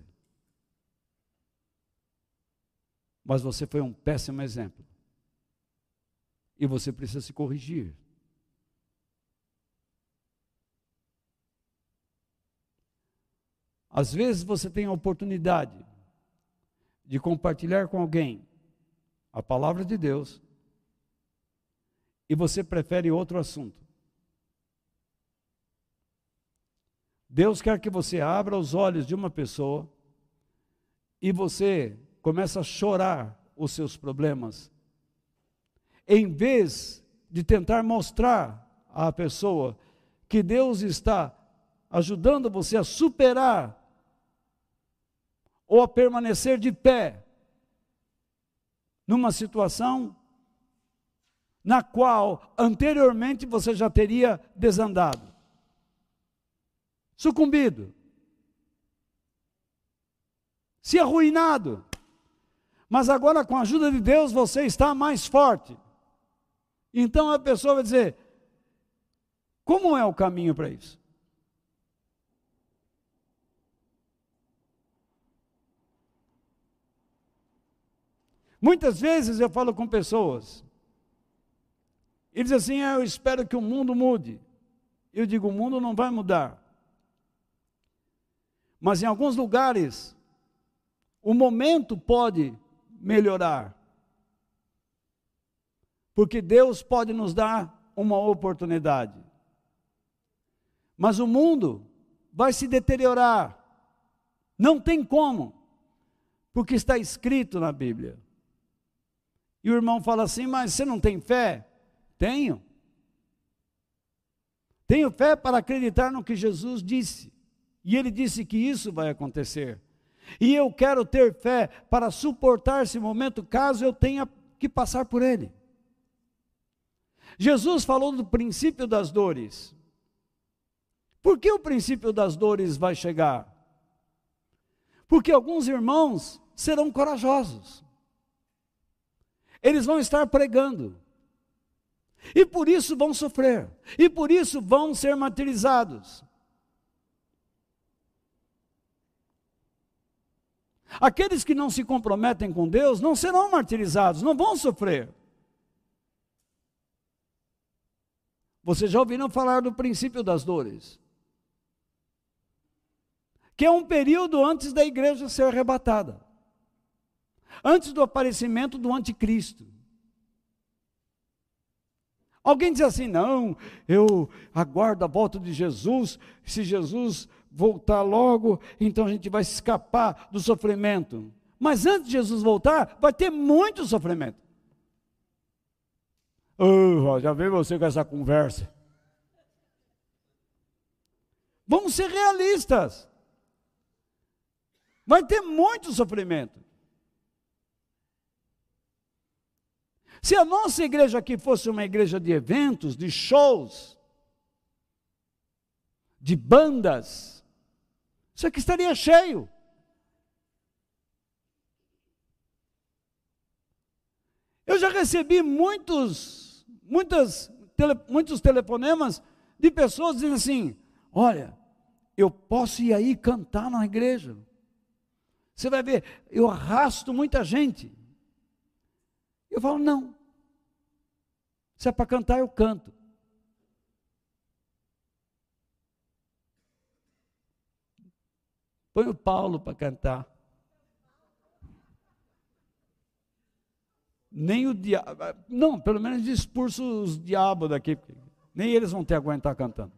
Mas você foi um péssimo exemplo. E você precisa se corrigir. Às vezes você tem a oportunidade de compartilhar com alguém a palavra de Deus e você prefere outro assunto. Deus quer que você abra os olhos de uma pessoa e você começa a chorar os seus problemas. Em vez de tentar mostrar à pessoa que Deus está ajudando você a superar ou a permanecer de pé numa situação na qual anteriormente você já teria desandado, sucumbido, se arruinado. Mas agora, com a ajuda de Deus, você está mais forte. Então a pessoa vai dizer: como é o caminho para isso? Muitas vezes eu falo com pessoas Ele diz assim: ah, Eu espero que o mundo mude. Eu digo: O mundo não vai mudar. Mas em alguns lugares, o momento pode melhorar. Porque Deus pode nos dar uma oportunidade. Mas o mundo vai se deteriorar. Não tem como, porque está escrito na Bíblia. E o irmão fala assim: Mas você não tem fé? Tenho. Tenho fé para acreditar no que Jesus disse. E ele disse que isso vai acontecer. E eu quero ter fé para suportar esse momento, caso eu tenha que passar por ele. Jesus falou do princípio das dores. Por que o princípio das dores vai chegar? Porque alguns irmãos serão corajosos. Eles vão estar pregando. E por isso vão sofrer. E por isso vão ser martirizados. Aqueles que não se comprometem com Deus não serão martirizados, não vão sofrer. Vocês já ouviram falar do princípio das dores? que é um período antes da igreja ser arrebatada, antes do aparecimento do anticristo. Alguém diz assim: não, eu aguardo a volta de Jesus, se Jesus voltar logo, então a gente vai escapar do sofrimento. Mas antes de Jesus voltar, vai ter muito sofrimento. Já veio você com essa conversa. Vamos ser realistas. Vai ter muito sofrimento. Se a nossa igreja aqui fosse uma igreja de eventos, de shows, de bandas, isso aqui estaria cheio. Eu já recebi muitos, muitas, tele, muitos telefonemas de pessoas dizendo assim: olha, eu posso ir aí cantar na igreja. Você vai ver, eu arrasto muita gente. Eu falo, não. Se é para cantar, eu canto. Põe o Paulo para cantar. Nem o diabo. Não, pelo menos expulso os diabos daqui. Nem eles vão ter aguentar cantando.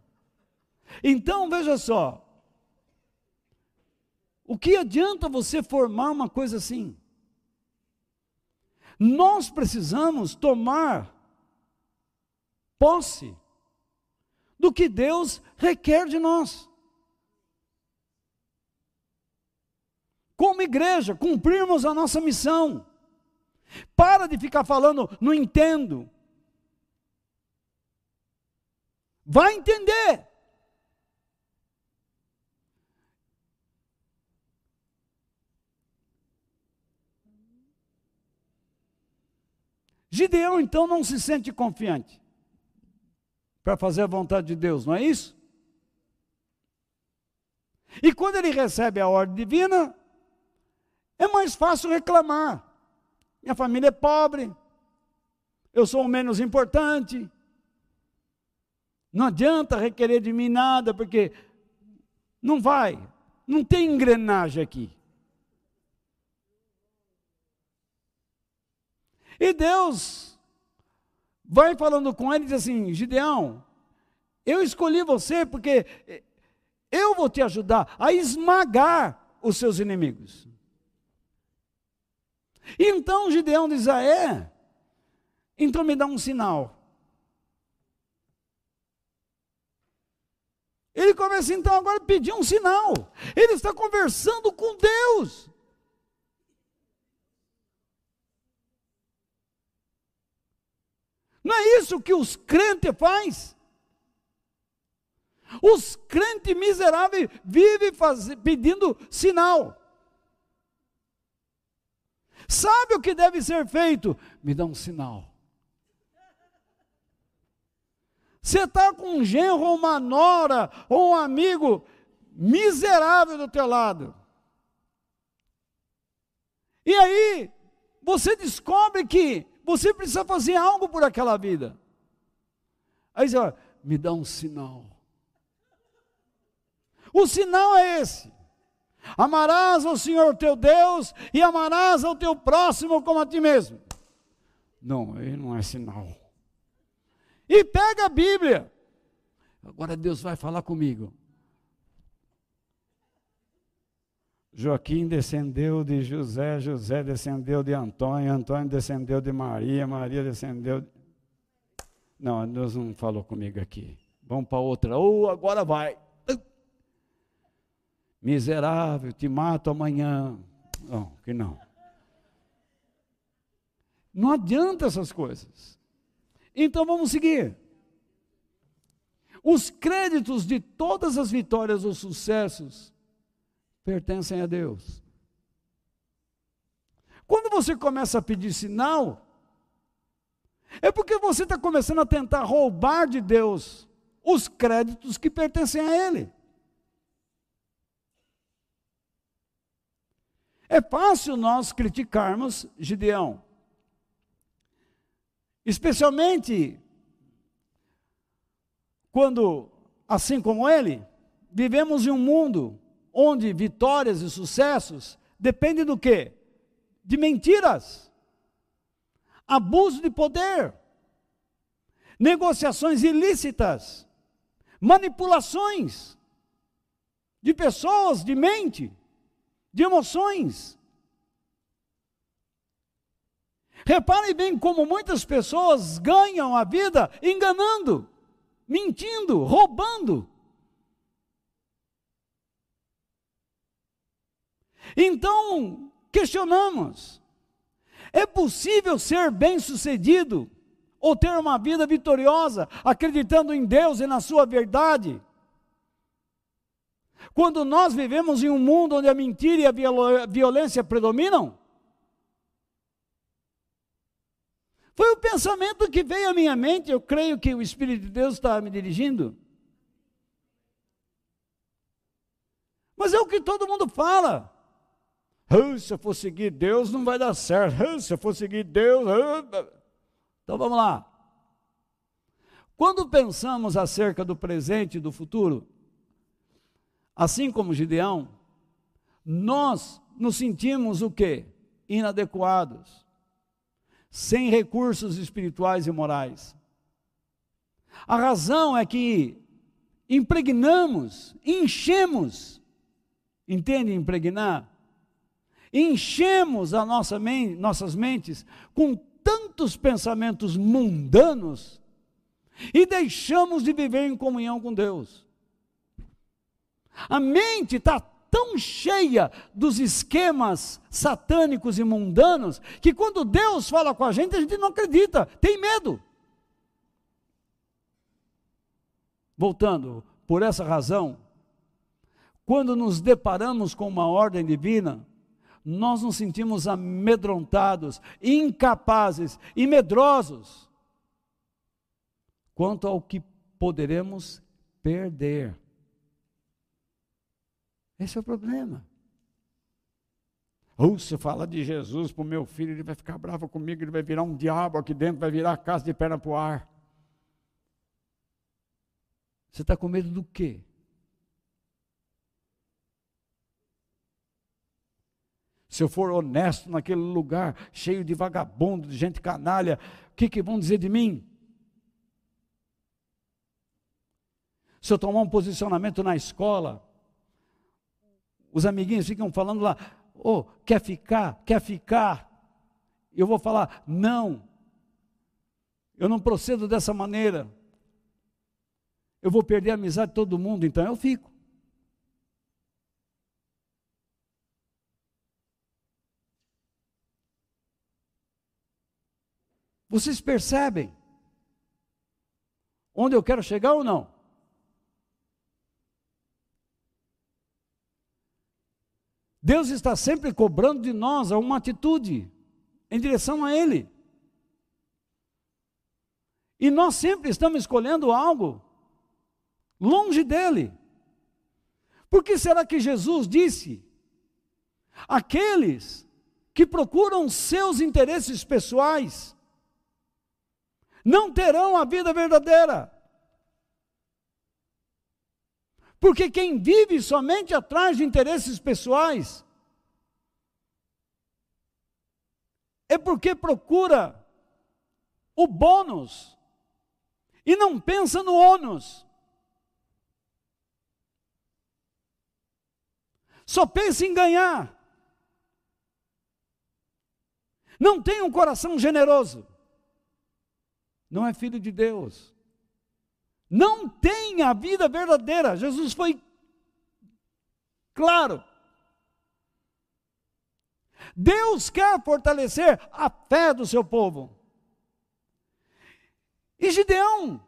Então, veja só. O que adianta você formar uma coisa assim? Nós precisamos tomar posse do que Deus requer de nós. Como igreja, cumprirmos a nossa missão. Para de ficar falando, não entendo. Vai entender. Gideão então não se sente confiante para fazer a vontade de Deus, não é isso? E quando ele recebe a ordem divina, é mais fácil reclamar. Minha família é pobre, eu sou o menos importante. Não adianta requerer de mim nada, porque não vai, não tem engrenagem aqui. E Deus vai falando com ele e diz assim: Gideão, eu escolhi você porque eu vou te ajudar a esmagar os seus inimigos. Então Gideão diz: Ah, é? Então me dá um sinal. Ele começa então agora a pedir um sinal. Ele está conversando com Deus. Não é isso que os crentes fazem? Os crentes miseráveis vivem faz, pedindo sinal. Sabe o que deve ser feito? Me dá um sinal. Você está com um genro, uma nora, ou um amigo miserável do teu lado. E aí, você descobre que você precisa fazer algo por aquela vida. Aí você fala, me dá um sinal. O sinal é esse. Amarás ao Senhor teu Deus e amarás ao teu próximo como a ti mesmo. Não, aí não é sinal. E pega a Bíblia. Agora Deus vai falar comigo. Joaquim descendeu de José, José descendeu de Antônio, Antônio descendeu de Maria, Maria descendeu. De... Não, Deus não falou comigo aqui. Vamos para outra. Ou oh, agora vai. Miserável, te mato amanhã. Não, que não. Não adianta essas coisas. Então vamos seguir. Os créditos de todas as vitórias ou sucessos pertencem a Deus. Quando você começa a pedir sinal, é porque você está começando a tentar roubar de Deus os créditos que pertencem a Ele. É fácil nós criticarmos Gideão, especialmente quando, assim como ele, vivemos em um mundo onde vitórias e sucessos dependem do quê? De mentiras, abuso de poder, negociações ilícitas, manipulações de pessoas, de mente de emoções. Reparem bem como muitas pessoas ganham a vida enganando, mentindo, roubando. Então, questionamos: é possível ser bem-sucedido ou ter uma vida vitoriosa, acreditando em Deus e na Sua verdade? Quando nós vivemos em um mundo onde a mentira e a violência predominam? Foi o pensamento que veio à minha mente, eu creio que o Espírito de Deus está me dirigindo. Mas é o que todo mundo fala. Se eu for seguir Deus, não vai dar certo. Se eu for seguir Deus. Então vamos lá. Quando pensamos acerca do presente e do futuro, assim como Gideão, nós nos sentimos o quê? Inadequados, sem recursos espirituais e morais. A razão é que impregnamos, enchemos, entende impregnar? Enchemos a nossa mente, nossas mentes com tantos pensamentos mundanos e deixamos de viver em comunhão com Deus. A mente está tão cheia dos esquemas satânicos e mundanos que quando Deus fala com a gente, a gente não acredita, tem medo. Voltando, por essa razão, quando nos deparamos com uma ordem divina, nós nos sentimos amedrontados, incapazes e medrosos quanto ao que poderemos perder. Esse é o problema. Ou se fala de Jesus para o meu filho, ele vai ficar bravo comigo, ele vai virar um diabo aqui dentro, vai virar a casa de perna para o ar. Você está com medo do quê? Se eu for honesto naquele lugar, cheio de vagabundo, de gente canalha, o que, que vão dizer de mim? Se eu tomar um posicionamento na escola, os amiguinhos ficam falando lá, oh, quer ficar? Quer ficar? Eu vou falar, não. Eu não procedo dessa maneira. Eu vou perder a amizade de todo mundo, então eu fico. Vocês percebem onde eu quero chegar ou não? Deus está sempre cobrando de nós uma atitude em direção a Ele. E nós sempre estamos escolhendo algo longe dele. Por que será que Jesus disse: aqueles que procuram seus interesses pessoais não terão a vida verdadeira. Porque quem vive somente atrás de interesses pessoais é porque procura o bônus e não pensa no ônus. Só pensa em ganhar. Não tem um coração generoso. Não é filho de Deus. Não tem a vida verdadeira. Jesus foi claro. Deus quer fortalecer a fé do seu povo. E Gideão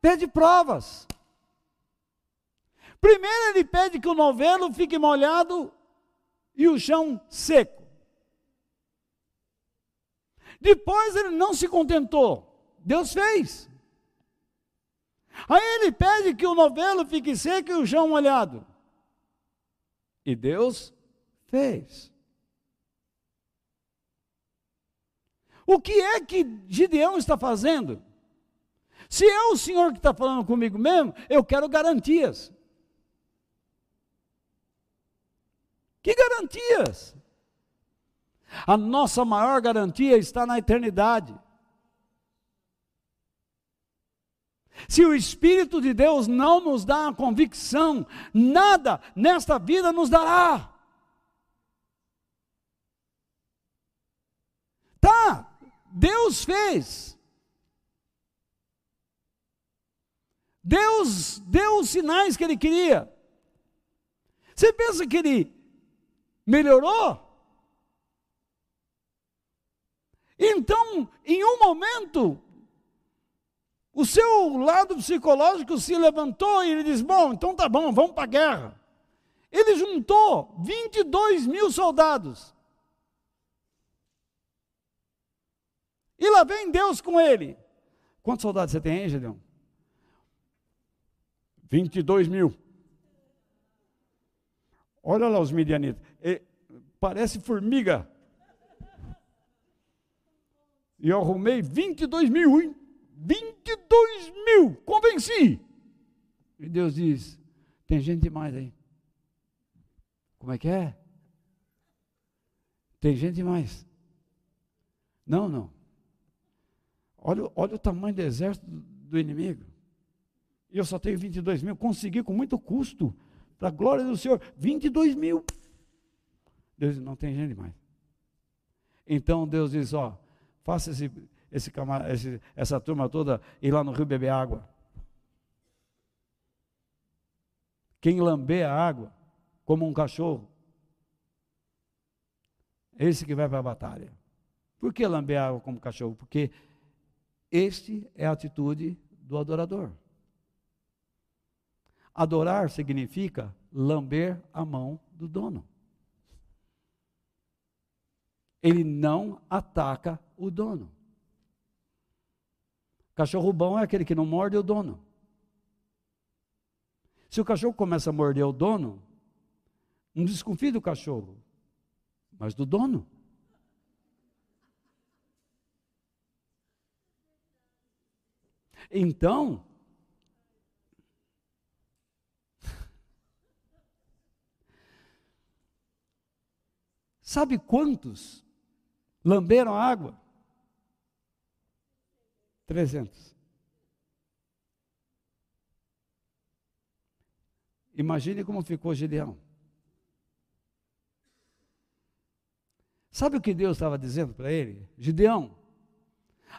pede provas. Primeiro ele pede que o novelo fique molhado e o chão seco. Depois ele não se contentou. Deus fez. Aí ele pede que o novelo fique seco e o chão molhado. E Deus fez. O que é que Gideão está fazendo? Se é o Senhor que está falando comigo mesmo, eu quero garantias. Que garantias? A nossa maior garantia está na eternidade. Se o Espírito de Deus não nos dá a convicção, nada nesta vida nos dará. Tá, Deus fez. Deus deu os sinais que ele queria. Você pensa que ele melhorou? Então, em um momento, o seu lado psicológico se levantou e ele diz: Bom, então tá bom, vamos para a guerra. Ele juntou 22 mil soldados. E lá vem Deus com ele. Quantos soldados você tem aí, Gedeão? 22 mil. Olha lá os midianitas. Parece formiga. E eu arrumei 22 mil, hein? 22 mil, convenci. E Deus diz: tem gente demais aí. Como é que é? Tem gente demais. Não, não. Olha, olha o tamanho do exército do inimigo. Eu só tenho 22 mil. Consegui com muito custo, para a glória do Senhor, 22 mil. Deus diz, não tem gente demais. Então Deus diz, ó, faça esse, esse, esse, essa turma toda ir lá no rio beber água. Quem lamber a água, como um cachorro, esse que vai para a batalha. Por que lamber a água como cachorro? Porque este é a atitude do adorador. Adorar significa lamber a mão do dono. Ele não ataca o dono. Cachorro bom é aquele que não morde o dono. Se o cachorro começa a morder o dono, não desconfie do cachorro, mas do dono. Então, sabe quantos lamberam a água? 300. Imagine como ficou Gideão. Sabe o que Deus estava dizendo para ele? Gideão,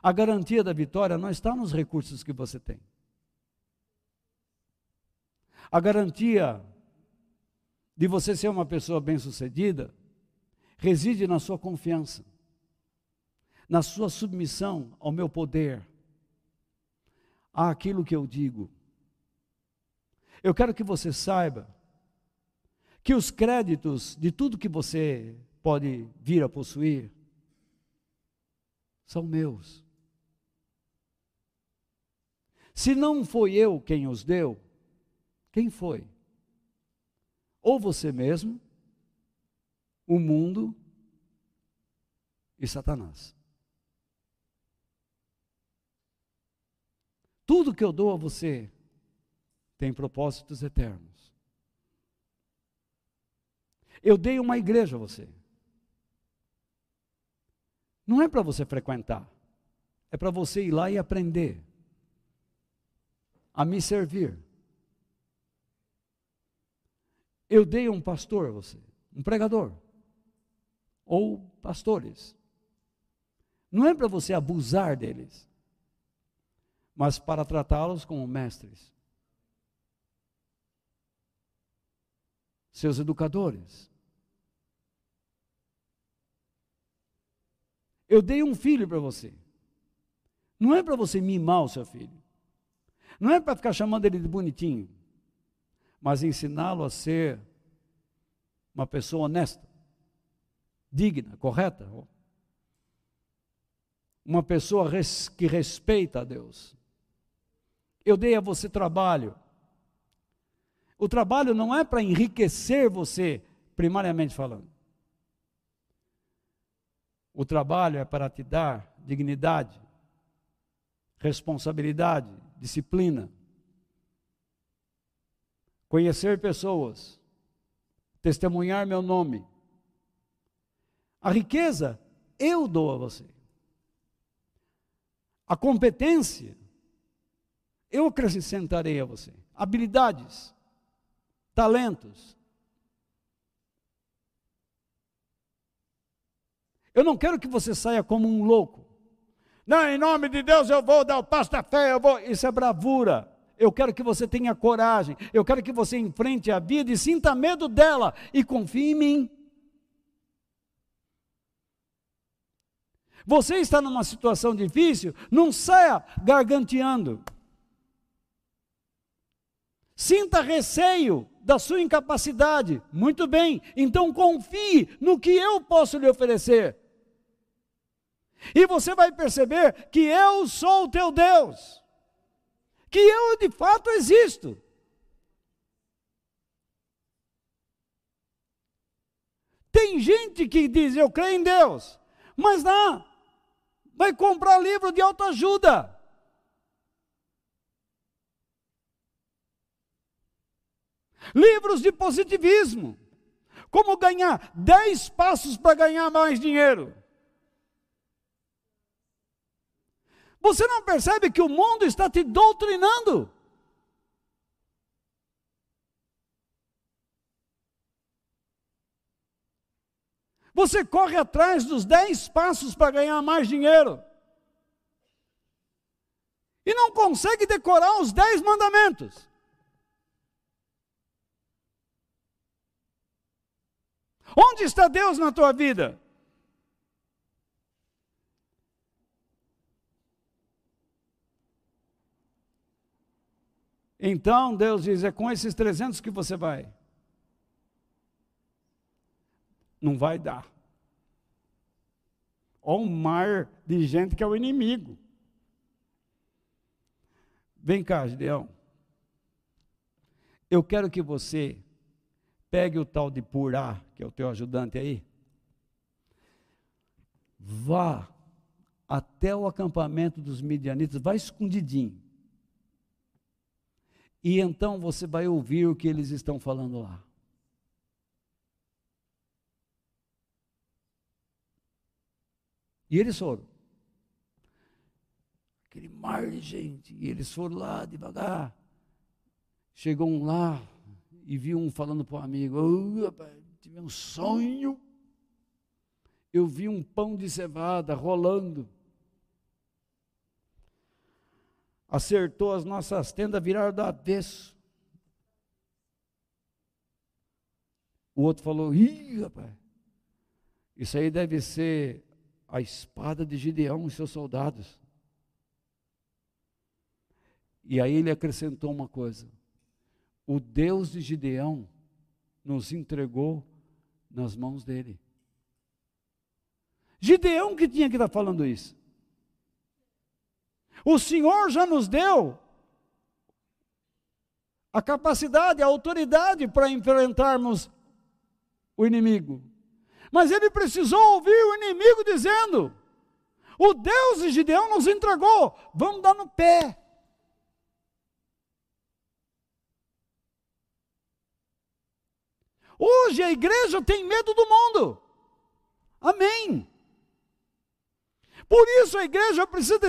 a garantia da vitória não está nos recursos que você tem. A garantia de você ser uma pessoa bem-sucedida reside na sua confiança, na sua submissão ao meu poder, àquilo que eu digo. Eu quero que você saiba que os créditos de tudo que você pode vir a possuir são meus. Se não foi eu quem os deu, quem foi? Ou você mesmo, o mundo e Satanás. Tudo que eu dou a você tem propósitos eternos. Eu dei uma igreja a você. Não é para você frequentar, é para você ir lá e aprender a me servir. Eu dei um pastor a você, um pregador, ou pastores. Não é para você abusar deles, mas para tratá-los como mestres. Seus educadores. Eu dei um filho para você. Não é para você mimar o seu filho. Não é para ficar chamando ele de bonitinho. Mas ensiná-lo a ser uma pessoa honesta, digna, correta. Uma pessoa res, que respeita a Deus. Eu dei a você trabalho. O trabalho não é para enriquecer você, primariamente falando. O trabalho é para te dar dignidade, responsabilidade, disciplina. Conhecer pessoas, testemunhar meu nome. A riqueza eu dou a você. A competência eu acrescentarei a você. Habilidades, talentos, Eu não quero que você saia como um louco. Não, em nome de Deus eu vou dar o passo da fé, eu vou. Isso é bravura. Eu quero que você tenha coragem. Eu quero que você enfrente a vida e sinta medo dela e confie em mim. Você está numa situação difícil, não saia garganteando. Sinta receio da sua incapacidade. Muito bem, então confie no que eu posso lhe oferecer. E você vai perceber que eu sou o teu Deus, que eu de fato existo. Tem gente que diz eu creio em Deus, mas não, vai comprar livro de autoajuda. Livros de positivismo. Como ganhar 10 passos para ganhar mais dinheiro. Você não percebe que o mundo está te doutrinando? Você corre atrás dos dez passos para ganhar mais dinheiro. E não consegue decorar os dez mandamentos. Onde está Deus na tua vida? Então Deus diz: é com esses 300 que você vai. Não vai dar. Olha um mar de gente que é o inimigo. Vem cá, Gideão. Eu quero que você pegue o tal de Purá, que é o teu ajudante aí. Vá até o acampamento dos midianitas, vá escondidinho. E então você vai ouvir o que eles estão falando lá. E eles foram. Aquele mar de gente. E eles foram lá devagar. Chegou um lá e viu um falando para o amigo: oh, rapaz, tive um sonho. Eu vi um pão de cevada rolando. acertou as nossas tendas, viraram do avesso. O outro falou: ih, rapaz, isso aí deve ser a espada de Gideão e seus soldados. E aí ele acrescentou uma coisa: o Deus de Gideão nos entregou nas mãos dele. Gideão que tinha que estar falando isso. O Senhor já nos deu a capacidade, a autoridade para enfrentarmos o inimigo. Mas ele precisou ouvir o inimigo dizendo: O Deus de Gideão nos entregou, vamos dar no pé. Hoje a igreja tem medo do mundo. Amém. Por isso a igreja precisa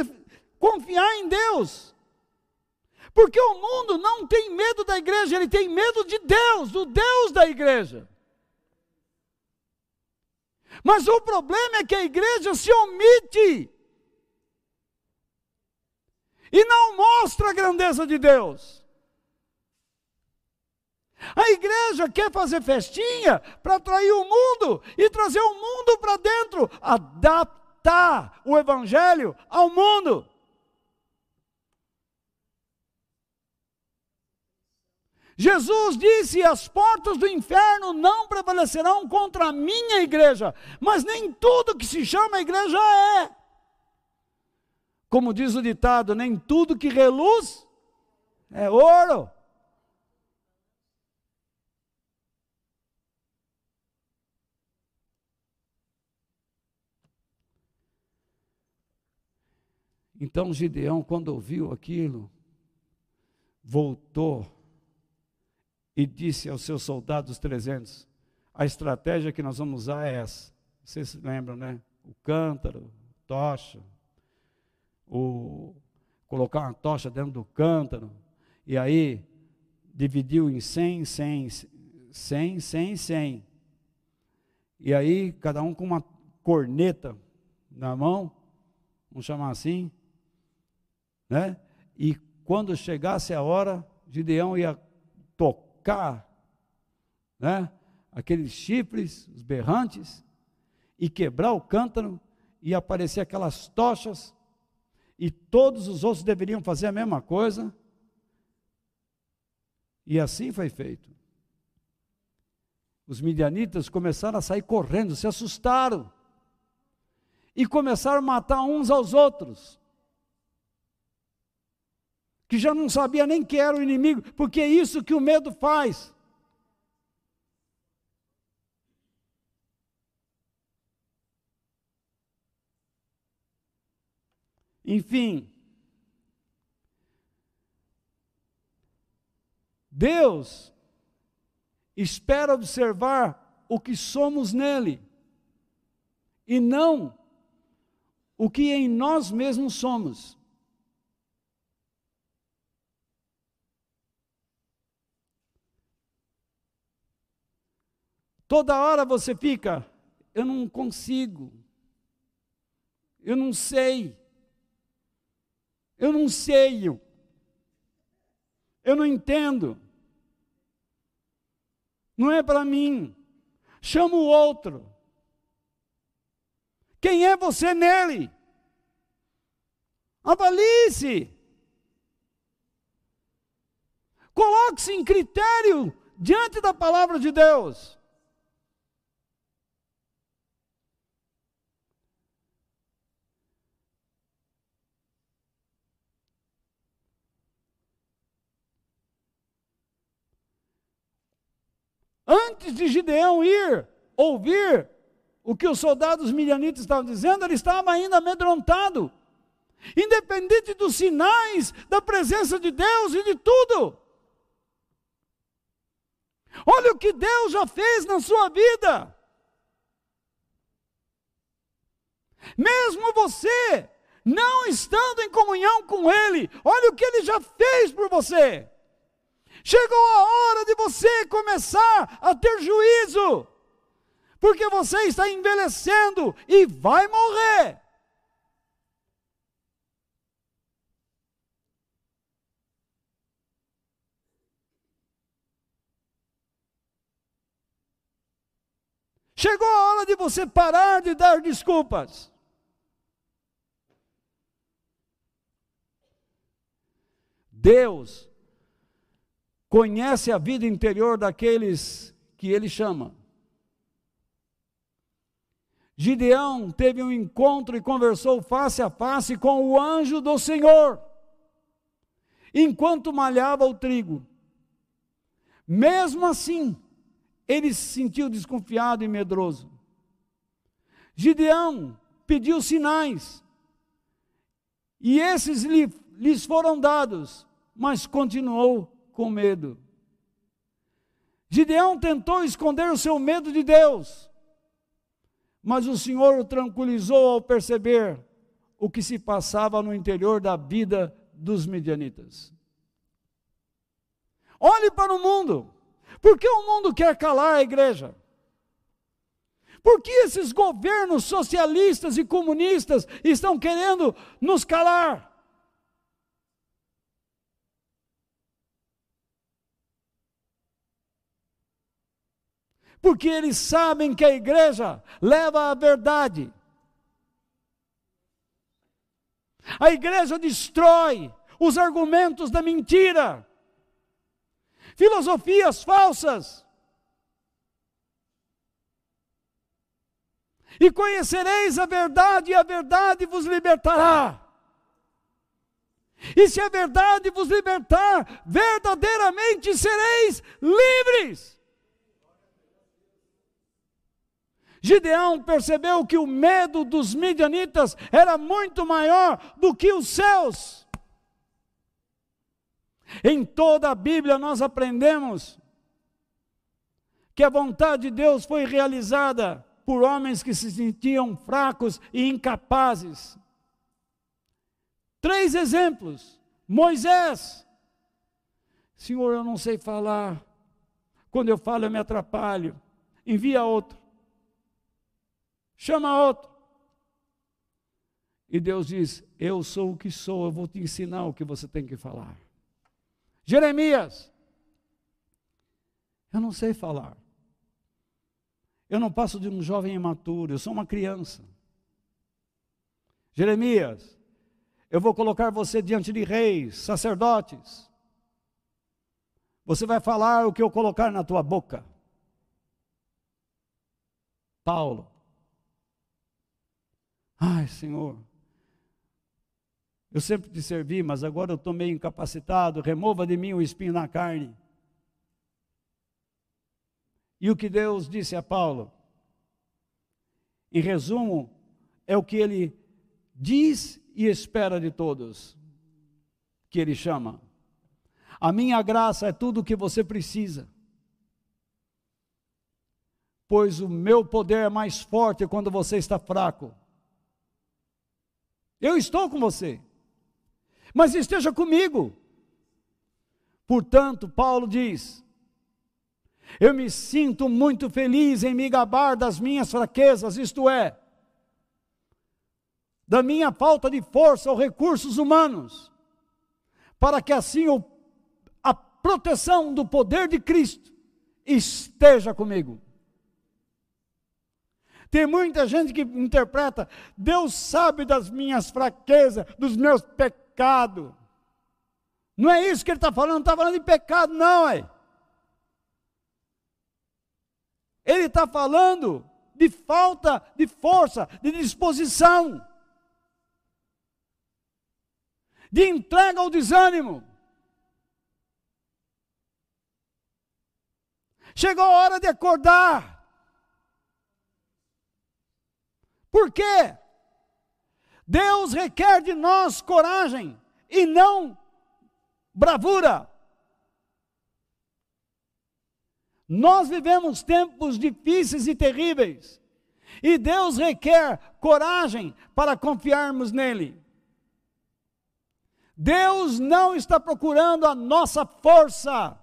confiar em Deus. Porque o mundo não tem medo da igreja, ele tem medo de Deus, do Deus da igreja. Mas o problema é que a igreja se omite e não mostra a grandeza de Deus. A igreja quer fazer festinha para atrair o mundo e trazer o mundo para dentro, adaptar o evangelho ao mundo. Jesus disse: As portas do inferno não prevalecerão contra a minha igreja, mas nem tudo que se chama igreja é. Como diz o ditado, nem tudo que reluz é ouro. Então Gideão, quando ouviu aquilo, voltou e disse aos seus soldados 300: A estratégia que nós vamos usar é essa. Vocês se lembram, né? O cântaro, tocha, o colocar uma tocha dentro do cântaro, e aí dividiu em 100, 100, 100, 100, 100. E aí cada um com uma corneta na mão, vamos chamar assim, né? E quando chegasse a hora, Gideão ia tocar, né? Aqueles chifres, os berrantes, e quebrar o cântaro, e aparecer aquelas tochas, e todos os outros deveriam fazer a mesma coisa. E assim foi feito. Os midianitas começaram a sair correndo, se assustaram. E começaram a matar uns aos outros que já não sabia nem que era o inimigo, porque é isso que o medo faz. Enfim, Deus espera observar o que somos nele e não o que em nós mesmos somos. Toda hora você fica, eu não consigo, eu não sei, eu não sei, eu não entendo, não é para mim, chama o outro. Quem é você nele? Avalie-se. Coloque-se em critério diante da palavra de Deus. Antes de Gideão ir ouvir o que os soldados midianitas estavam dizendo, ele estava ainda amedrontado. Independente dos sinais da presença de Deus e de tudo. Olha o que Deus já fez na sua vida. Mesmo você não estando em comunhão com Ele, olha o que Ele já fez por você. Chegou a hora de você começar a ter juízo, porque você está envelhecendo e vai morrer. Chegou a hora de você parar de dar desculpas. Deus conhece a vida interior daqueles que ele chama. Gideão teve um encontro e conversou face a face com o anjo do Senhor, enquanto malhava o trigo. Mesmo assim, ele se sentiu desconfiado e medroso. Gideão pediu sinais, e esses lhe, lhes foram dados, mas continuou com medo. Gideão tentou esconder o seu medo de Deus, mas o Senhor o tranquilizou ao perceber o que se passava no interior da vida dos midianitas. Olhe para o mundo. Por que o mundo quer calar a igreja? Por que esses governos socialistas e comunistas estão querendo nos calar? Porque eles sabem que a igreja leva a verdade. A igreja destrói os argumentos da mentira, filosofias falsas. E conhecereis a verdade, e a verdade vos libertará. E se a verdade vos libertar, verdadeiramente sereis livres. Gideão percebeu que o medo dos midianitas era muito maior do que os seus. Em toda a Bíblia nós aprendemos que a vontade de Deus foi realizada por homens que se sentiam fracos e incapazes. Três exemplos. Moisés. Senhor, eu não sei falar. Quando eu falo, eu me atrapalho. Envia outro chama outro. E Deus diz: Eu sou o que sou, eu vou te ensinar o que você tem que falar. Jeremias, eu não sei falar. Eu não passo de um jovem imaturo, eu sou uma criança. Jeremias, eu vou colocar você diante de reis, sacerdotes. Você vai falar o que eu colocar na tua boca. Paulo, Ai, Senhor, eu sempre te servi, mas agora eu estou meio incapacitado, remova de mim o espinho na carne. E o que Deus disse a Paulo, em resumo, é o que ele diz e espera de todos, que ele chama. A minha graça é tudo o que você precisa. Pois o meu poder é mais forte quando você está fraco. Eu estou com você, mas esteja comigo. Portanto, Paulo diz: Eu me sinto muito feliz em me gabar das minhas fraquezas, isto é, da minha falta de força ou recursos humanos, para que assim a proteção do poder de Cristo esteja comigo. Tem muita gente que interpreta, Deus sabe das minhas fraquezas, dos meus pecados. Não é isso que ele está falando, não está falando de pecado, não, é. Ele está falando de falta de força, de disposição, de entrega ao desânimo. Chegou a hora de acordar. Por quê? Deus requer de nós coragem e não bravura. Nós vivemos tempos difíceis e terríveis, e Deus requer coragem para confiarmos nele. Deus não está procurando a nossa força,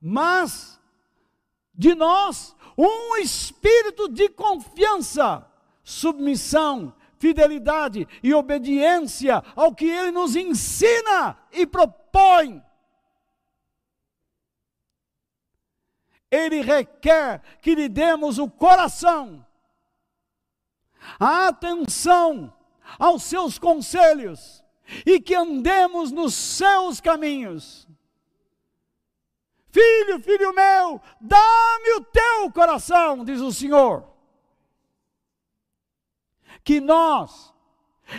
mas de nós um espírito de confiança submissão, fidelidade e obediência ao que ele nos ensina e propõe. Ele requer que lhe demos o coração, a atenção aos seus conselhos e que andemos nos seus caminhos. Filho, filho meu, dá-me o teu coração, diz o Senhor que nós,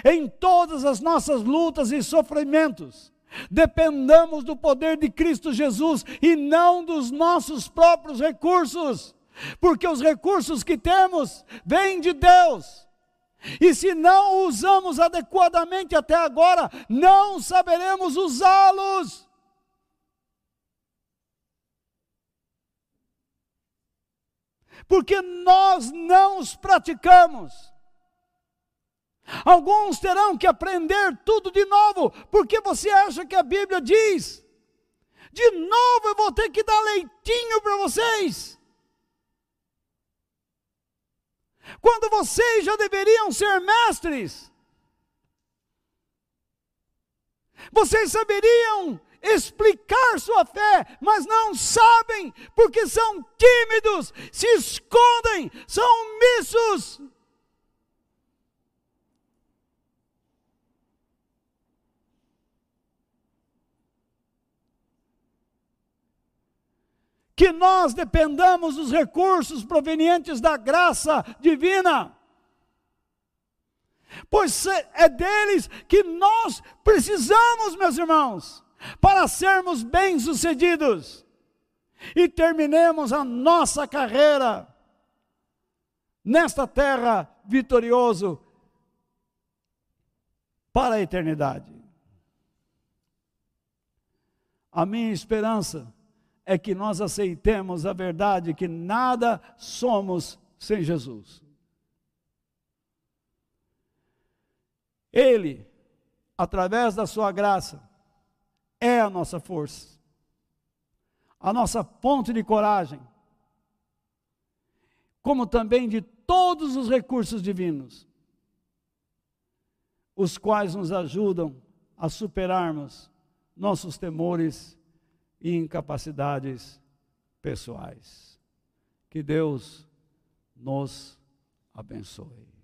em todas as nossas lutas e sofrimentos, dependamos do poder de Cristo Jesus e não dos nossos próprios recursos, porque os recursos que temos vêm de Deus. E se não usamos adequadamente até agora, não saberemos usá-los. porque nós não os praticamos. Alguns terão que aprender tudo de novo, porque você acha que a Bíblia diz: de novo eu vou ter que dar leitinho para vocês. Quando vocês já deveriam ser mestres, vocês saberiam explicar sua fé, mas não sabem, porque são tímidos, se escondem, são omissos. Que nós dependamos dos recursos provenientes da graça divina. Pois é deles que nós precisamos, meus irmãos, para sermos bem-sucedidos e terminemos a nossa carreira nesta terra vitorioso para a eternidade. A minha esperança é que nós aceitemos a verdade que nada somos sem Jesus. Ele, através da sua graça, é a nossa força, a nossa fonte de coragem, como também de todos os recursos divinos, os quais nos ajudam a superarmos nossos temores e incapacidades pessoais. Que Deus nos abençoe.